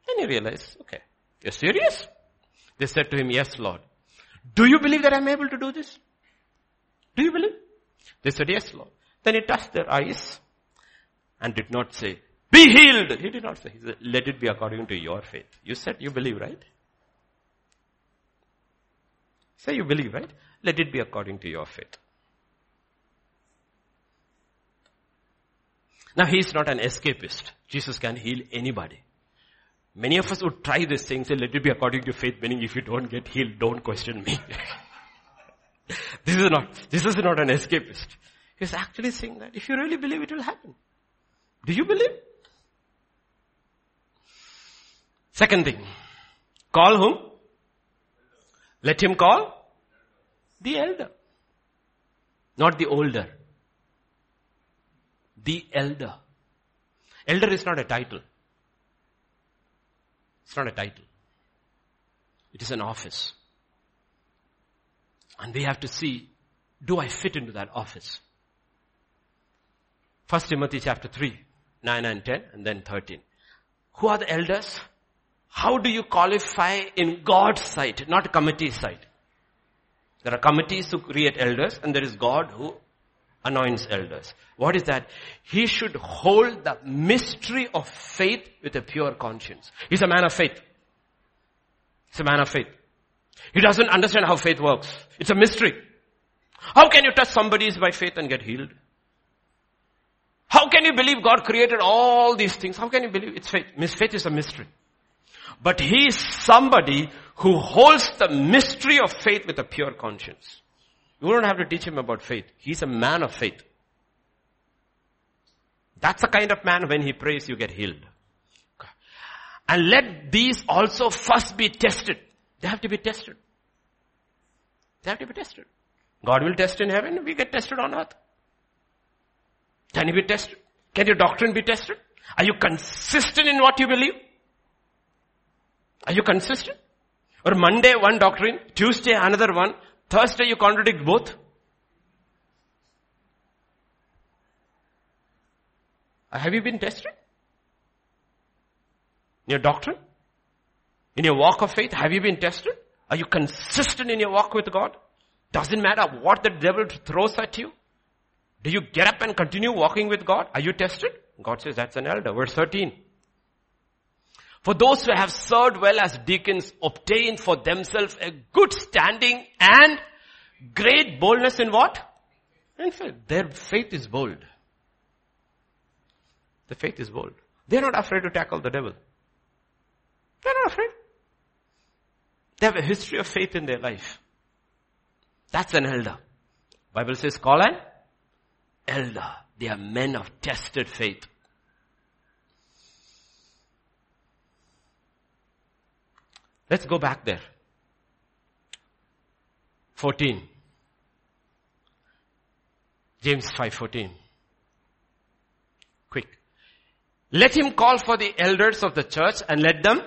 Then he realized, okay, you're serious? They said to him, yes, Lord. Do you believe that I'm able to do this? Do you believe? They said, yes, Lord. Then he touched their eyes and did not say, be healed. He did not say, he said, let it be according to your faith. You said you believe, right? Say you believe, right? Let it be according to your faith. Now he is not an escapist. Jesus can heal anybody. Many of us would try this thing, say, let it be according to faith, meaning if you don't get healed, don't question me. this is not, this is not an escapist. He's actually saying that if you really believe it will happen. Do you believe? Second thing, call whom? Let him call the elder. Not the older. The elder. Elder is not a title. It's not a title. It is an office. And we have to see, do I fit into that office? First Timothy chapter 3, 9 and 10, and then 13. Who are the elders? How do you qualify in God's sight, not committee's sight? There are committees who create elders and there is God who anoints elders. What is that? He should hold the mystery of faith with a pure conscience. He's a man of faith. He's a man of faith. He doesn't understand how faith works. It's a mystery. How can you touch somebody by faith and get healed? How can you believe God created all these things? How can you believe it's faith? Faith is a mystery. But he is somebody who holds the mystery of faith with a pure conscience. You don't have to teach him about faith. He's a man of faith. That's the kind of man when he prays you get healed. And let these also first be tested. They have to be tested. They have to be tested. God will test in heaven, we get tested on earth. Can you be tested? Can your doctrine be tested? Are you consistent in what you believe? Are you consistent? Or Monday one doctrine, Tuesday another one, Thursday you contradict both? Have you been tested? In your doctrine? In your walk of faith, have you been tested? Are you consistent in your walk with God? Doesn't matter what the devil throws at you. Do you get up and continue walking with God? Are you tested? God says that's an elder. Verse 13. For those who have served well as deacons obtain for themselves a good standing and great boldness in what? In faith. Their faith is bold. The faith is bold. They're not afraid to tackle the devil. They're not afraid. They have a history of faith in their life. That's an elder. Bible says call an elder. They are men of tested faith. Let's go back there. 14. James 5:14. Quick. Let him call for the elders of the church and let them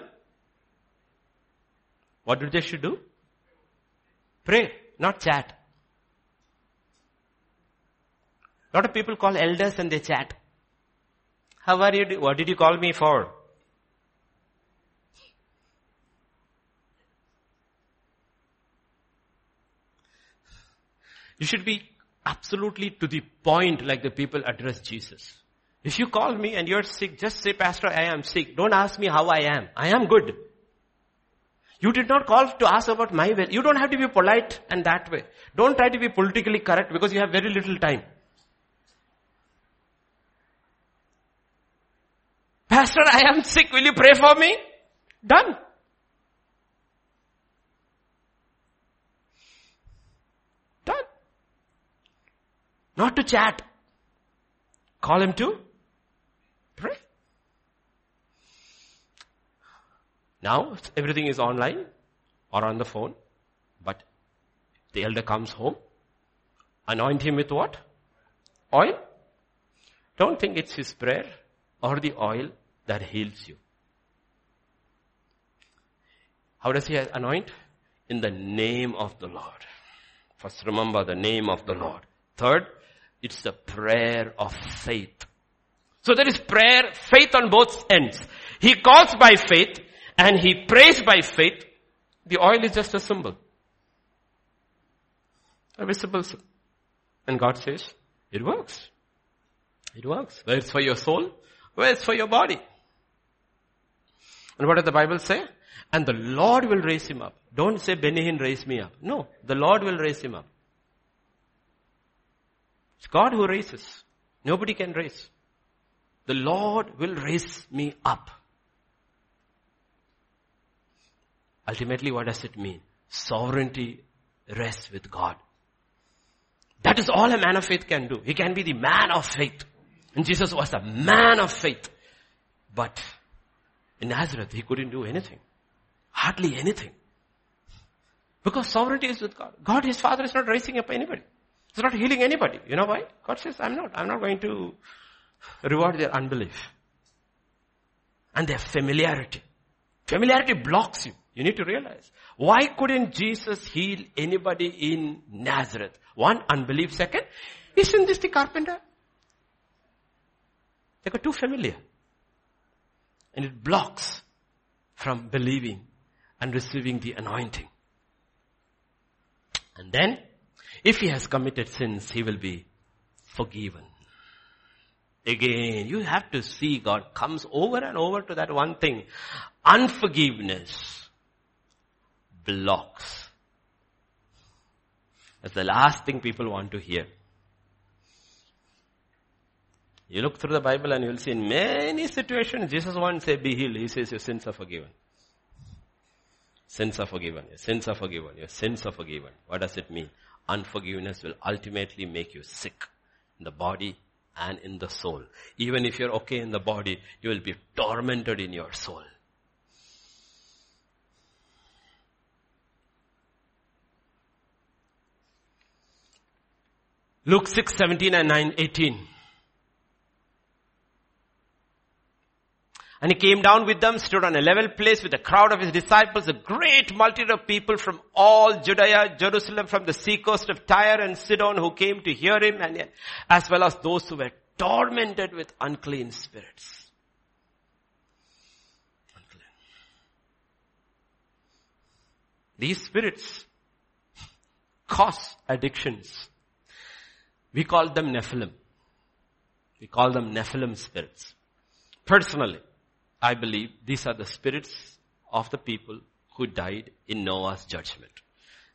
what do they should do? Pray, not chat. A lot of people call elders and they chat. How are you? What did you call me for? You should be absolutely to the point like the people address Jesus. If you call me and you're sick, just say, Pastor, I am sick. Don't ask me how I am. I am good. You did not call to ask about my will. You don't have to be polite and that way. Don't try to be politically correct because you have very little time. Pastor, I am sick. Will you pray for me? Done. Not to chat. Call him to pray. Now everything is online or on the phone, but the elder comes home, anoint him with what? Oil. Don't think it's his prayer or the oil that heals you. How does he anoint? In the name of the Lord. First remember the name of the Lord. Third, it's the prayer of faith. So there is prayer, faith on both ends. He calls by faith and he prays by faith. The oil is just a symbol. A visible symbol. And God says, it works. It works. Whether it's for your soul, whether it's for your body. And what does the Bible say? And the Lord will raise him up. Don't say Benny Hinn raise me up. No, the Lord will raise him up. It's God who raises. Nobody can raise. The Lord will raise me up. Ultimately, what does it mean? Sovereignty rests with God. That is all a man of faith can do. He can be the man of faith. And Jesus was a man of faith. But in Nazareth, he couldn't do anything. Hardly anything. Because sovereignty is with God. God, his father, is not raising up anybody. He's not healing anybody. You know why? God says, I'm not. I'm not going to reward their unbelief. And their familiarity. Familiarity blocks you. You need to realize. Why couldn't Jesus heal anybody in Nazareth? One, unbelief. Second, isn't this the carpenter? They got too familiar. And it blocks from believing and receiving the anointing. And then, if he has committed sins, he will be forgiven. Again, you have to see God comes over and over to that one thing. Unforgiveness blocks. That's the last thing people want to hear. You look through the Bible and you'll see in many situations, Jesus won't say be healed. He says your sins are forgiven. Sins are forgiven. Your sins are forgiven. Your sins are forgiven. What does it mean? Unforgiveness will ultimately make you sick in the body and in the soul. Even if you're okay in the body, you will be tormented in your soul. Luke 6, 17 and 9, 18. And he came down with them, stood on a level place with a crowd of his disciples, a great multitude of people from all Judea, Jerusalem, from the seacoast of Tyre and Sidon who came to hear him and as well as those who were tormented with unclean spirits. Unclean. These spirits cause addictions. We call them Nephilim. We call them Nephilim spirits. Personally, I believe these are the spirits of the people who died in Noah's judgment.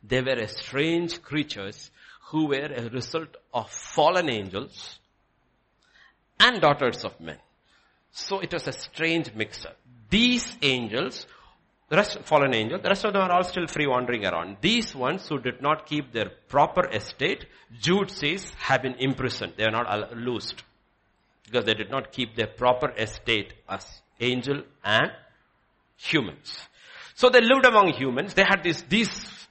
They were strange creatures who were a result of fallen angels and daughters of men. So it was a strange mixer. These angels, the rest, fallen angels, the rest of them are all still free wandering around. These ones who did not keep their proper estate, Jude says, have been imprisoned. They are not loosed. Because they did not keep their proper estate as angel and humans. So they lived among humans. They had this, this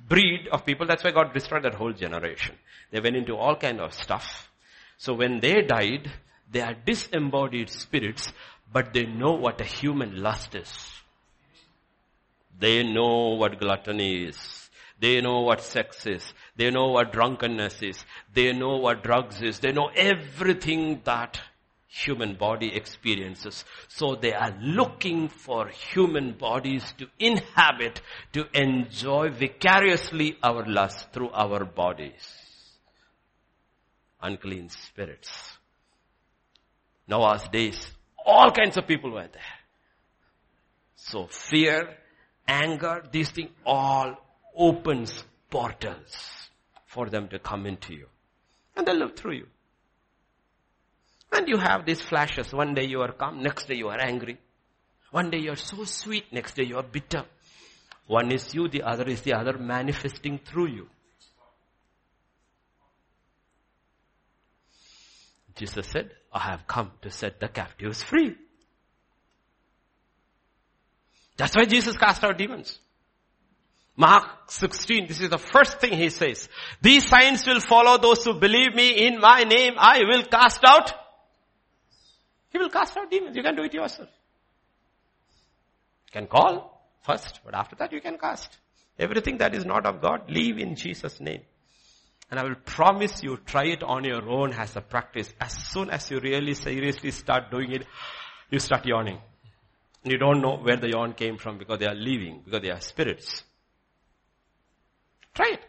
breed of people. That's why God destroyed that whole generation. They went into all kind of stuff. So when they died, they are disembodied spirits, but they know what a human lust is. They know what gluttony is. They know what sex is. They know what drunkenness is. They know what drugs is. They know everything that human body experiences. So they are looking for human bodies to inhabit, to enjoy vicariously our lust through our bodies. Unclean spirits. Noah's days, all kinds of people were there. So fear, anger, these things all opens portals for them to come into you. And they live through you. And you have these flashes. One day you are calm, next day you are angry. One day you are so sweet, next day you are bitter. One is you, the other is the other manifesting through you. Jesus said, I have come to set the captives free. That's why Jesus cast out demons. Mark 16, this is the first thing he says. These signs will follow those who believe me in my name. I will cast out he will cast out demons. You can do it yourself. You can call first, but after that you can cast. Everything that is not of God, leave in Jesus' name. And I will promise you, try it on your own as a practice. As soon as you really seriously start doing it, you start yawning. You don't know where the yawn came from because they are leaving, because they are spirits. Try it.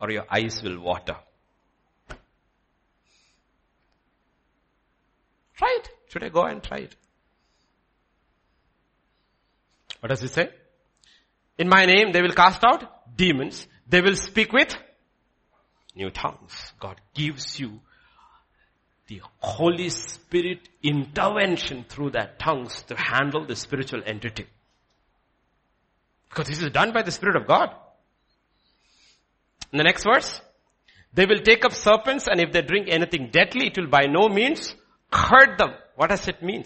Or your eyes will water. Try it. Should I go and try it? What does it say? In my name they will cast out demons. They will speak with new tongues. God gives you the Holy Spirit intervention through that tongues to handle the spiritual entity. Because this is done by the Spirit of God. In the next verse, they will take up serpents and if they drink anything deadly, it will by no means hurt them. What does it mean?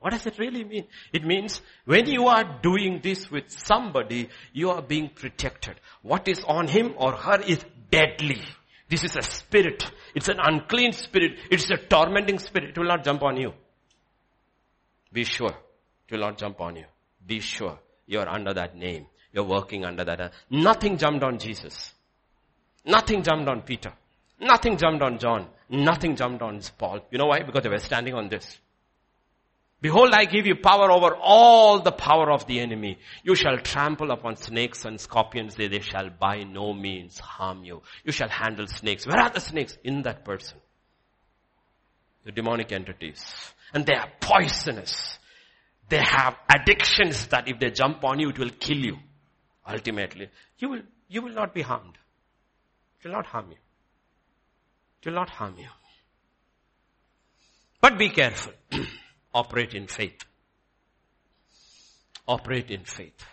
What does it really mean? It means when you are doing this with somebody, you are being protected. What is on him or her is deadly. This is a spirit. It's an unclean spirit. It's a tormenting spirit. It will not jump on you. Be sure. It will not jump on you. Be sure. You're under that name. You're working under that. Nothing jumped on Jesus. Nothing jumped on Peter. Nothing jumped on John. Nothing jumped on Paul. You know why? Because they were standing on this. Behold, I give you power over all the power of the enemy. You shall trample upon snakes and scorpions. They, they shall by no means harm you. You shall handle snakes. Where are the snakes? In that person. The demonic entities. And they are poisonous. They have addictions that if they jump on you, it will kill you. Ultimately. You will, you will not be harmed. It will not harm you. Will not harm you. But be careful. Operate in faith. Operate in faith.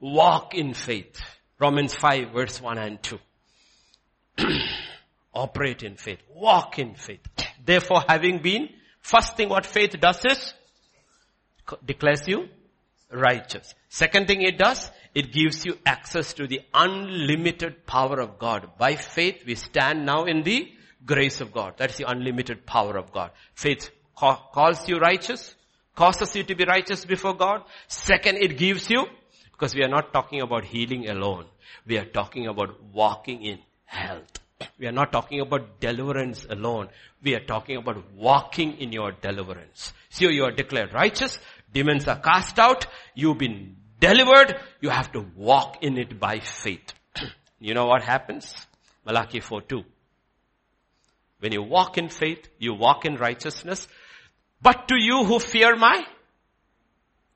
Walk in faith. Romans 5 verse 1 and 2. Operate in faith. Walk in faith. Therefore having been, first thing what faith does is, declares you righteous. Second thing it does, it gives you access to the unlimited power of God. By faith, we stand now in the grace of God. That's the unlimited power of God. Faith calls you righteous, causes you to be righteous before God. Second, it gives you, because we are not talking about healing alone. We are talking about walking in health. We are not talking about deliverance alone. We are talking about walking in your deliverance. So you are declared righteous, demons are cast out, you've been delivered, you have to walk in it by faith. you know what happens? Malachi 4 2. When you walk in faith, you walk in righteousness. But to you who fear my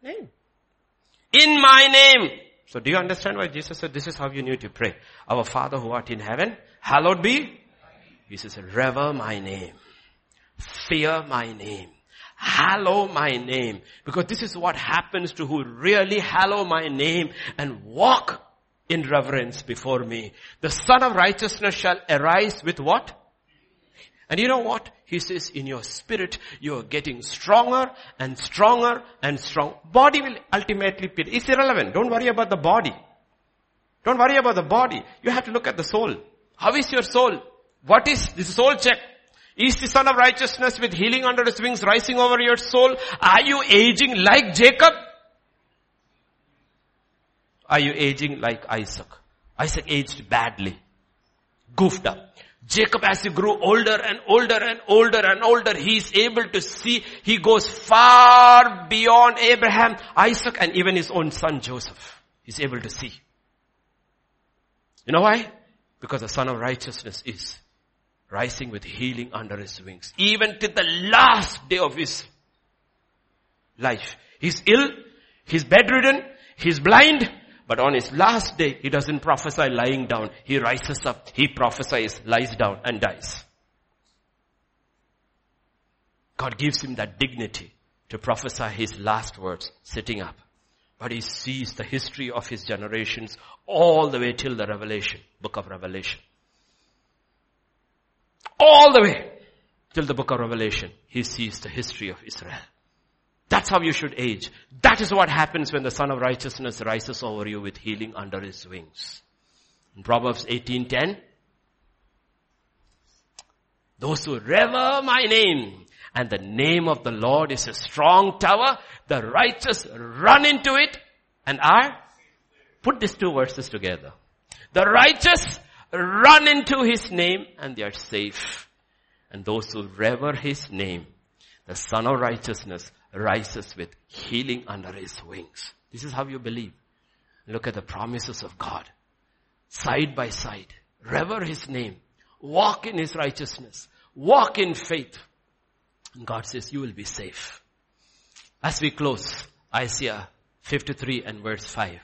name. In my name. So do you understand why Jesus said this is how you need to pray? Our Father who art in heaven, hallowed be. Jesus said, rever my name. Fear my name. Hallow my name. Because this is what happens to who really hallow my name and walk in reverence before me. The Son of Righteousness shall arise with what? And you know what? He says in your spirit, you are getting stronger and stronger and strong. Body will ultimately be, it's irrelevant. Don't worry about the body. Don't worry about the body. You have to look at the soul. How is your soul? What is this soul check? Is the son of righteousness with healing under his wings rising over your soul? Are you aging like Jacob? Are you aging like Isaac? Isaac aged badly. Goofed up. Jacob as he grew older and older and older and older, he is able to see, he goes far beyond Abraham, Isaac and even his own son Joseph. He's able to see. You know why? Because the son of righteousness is rising with healing under his wings. Even till the last day of his life. He's ill, he's bedridden, he's blind, but on his last day, he doesn't prophesy lying down. He rises up, he prophesies, lies down and dies. God gives him that dignity to prophesy his last words sitting up. But he sees the history of his generations all the way till the revelation, book of revelation. All the way till the book of revelation, he sees the history of Israel. That's how you should age. That is what happens when the Son of Righteousness rises over you with healing under his wings. In Proverbs 18.10, those who rever my name and the name of the Lord is a strong tower, the righteous run into it and are, put these two verses together. The righteous run into his name and they are safe. And those who rever his name, the son of righteousness rises with healing under his wings. This is how you believe. Look at the promises of God. Side by side. Rever his name. Walk in his righteousness. Walk in faith. And God says you will be safe. As we close, Isaiah 53 and verse 5.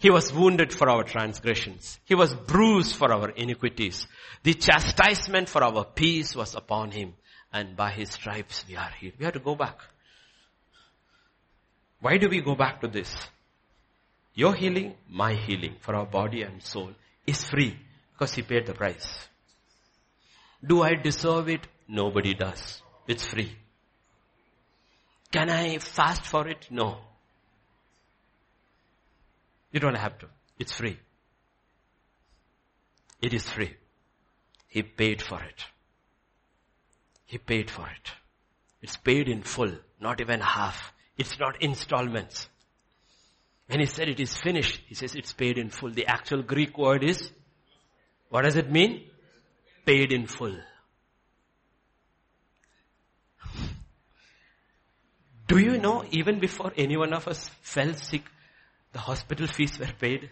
He was wounded for our transgressions. He was bruised for our iniquities. The chastisement for our peace was upon him and by his stripes we are healed. We have to go back. Why do we go back to this? Your healing, my healing for our body and soul is free because he paid the price. Do I deserve it? Nobody does. It's free. Can I fast for it? No. You don't have to. It's free. It is free. He paid for it. He paid for it. It's paid in full, not even half. It's not installments. When he said it is finished, he says it's paid in full. The actual Greek word is, what does it mean? Paid in full. Do you know, even before any one of us fell sick, the hospital fees were paid?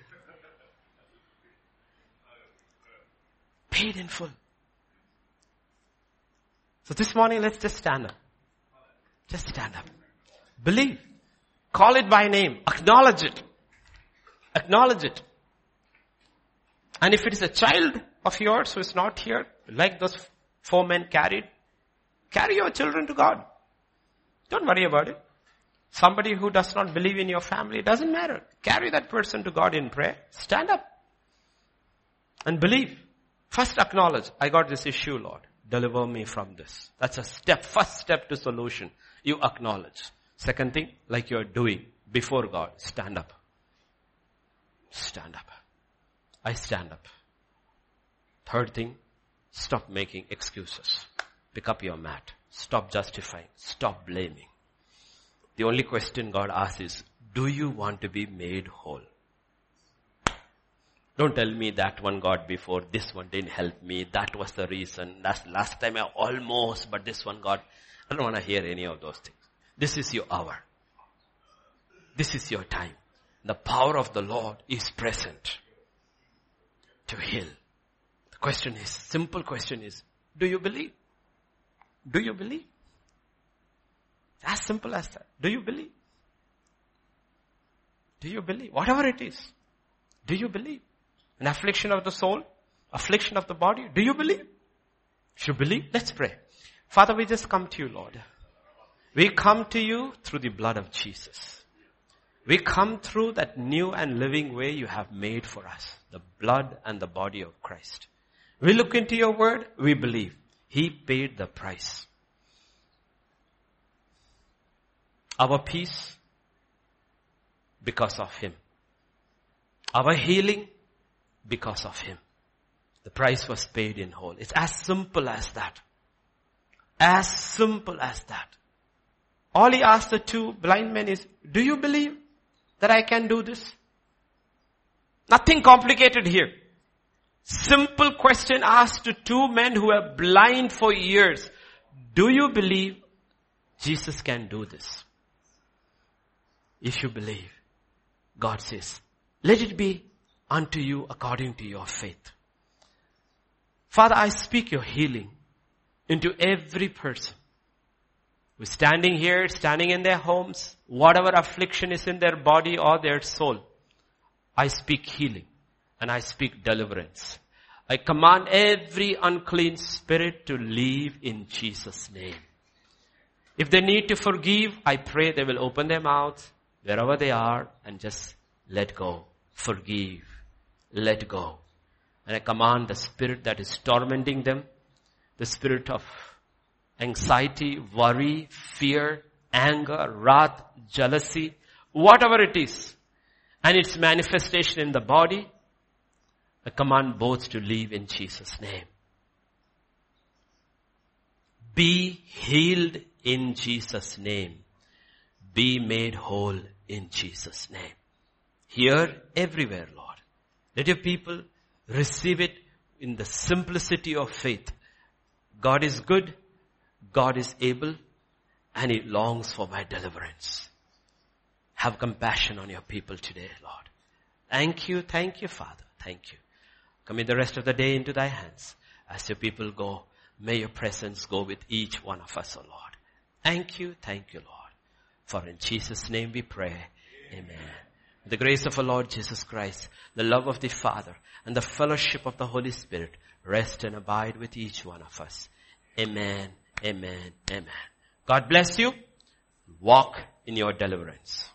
Paid in full. So this morning, let's just stand up. Just stand up. Believe. Call it by name. Acknowledge it. Acknowledge it. And if it is a child of yours who is not here, like those four men carried, carry your children to God. Don't worry about it. Somebody who does not believe in your family, doesn't matter. Carry that person to God in prayer. Stand up. And believe. First acknowledge, I got this issue, Lord deliver me from this. That's a step, first step to solution. You acknowledge. Second thing, like you're doing before God, stand up. Stand up. I stand up. Third thing, stop making excuses. Pick up your mat. Stop justifying. Stop blaming. The only question God asks is, do you want to be made whole? Don't tell me that one got before, this one didn't help me, that was the reason, last, last time I almost, but this one got, I don't want to hear any of those things. This is your hour. This is your time. The power of the Lord is present to heal. The question is, simple question is, do you believe? Do you believe? As simple as that. Do you believe? Do you believe? Whatever it is. Do you believe? An affliction of the soul? Affliction of the body? Do you believe? If you believe, let's pray. Father, we just come to you, Lord. We come to you through the blood of Jesus. We come through that new and living way you have made for us. The blood and the body of Christ. We look into your word, we believe. He paid the price. Our peace because of Him. Our healing because of Him. The price was paid in whole. It's as simple as that. As simple as that. All he asked the two blind men is, do you believe that I can do this? Nothing complicated here. Simple question asked to two men who were blind for years. Do you believe Jesus can do this? If you believe, God says, let it be unto you according to your faith. Father, I speak your healing into every person who's standing here, standing in their homes, whatever affliction is in their body or their soul. I speak healing and I speak deliverance. I command every unclean spirit to leave in Jesus' name. If they need to forgive, I pray they will open their mouths wherever they are and just let go. Forgive. Let go. And I command the spirit that is tormenting them, the spirit of anxiety, worry, fear, anger, wrath, jealousy, whatever it is, and its manifestation in the body, I command both to leave in Jesus' name. Be healed in Jesus' name. Be made whole in Jesus' name. Here, everywhere, Lord. Let your people receive it in the simplicity of faith. God is good. God is able and He longs for my deliverance. Have compassion on your people today, Lord. Thank you, thank you, Father. Thank you. Commit the rest of the day into thy hands. As your people go, may your presence go with each one of us, O oh Lord. Thank you, thank you, Lord. For in Jesus' name we pray. Amen. The grace of our Lord Jesus Christ, the love of the Father, and the fellowship of the Holy Spirit rest and abide with each one of us. Amen, amen, amen. God bless you. Walk in your deliverance.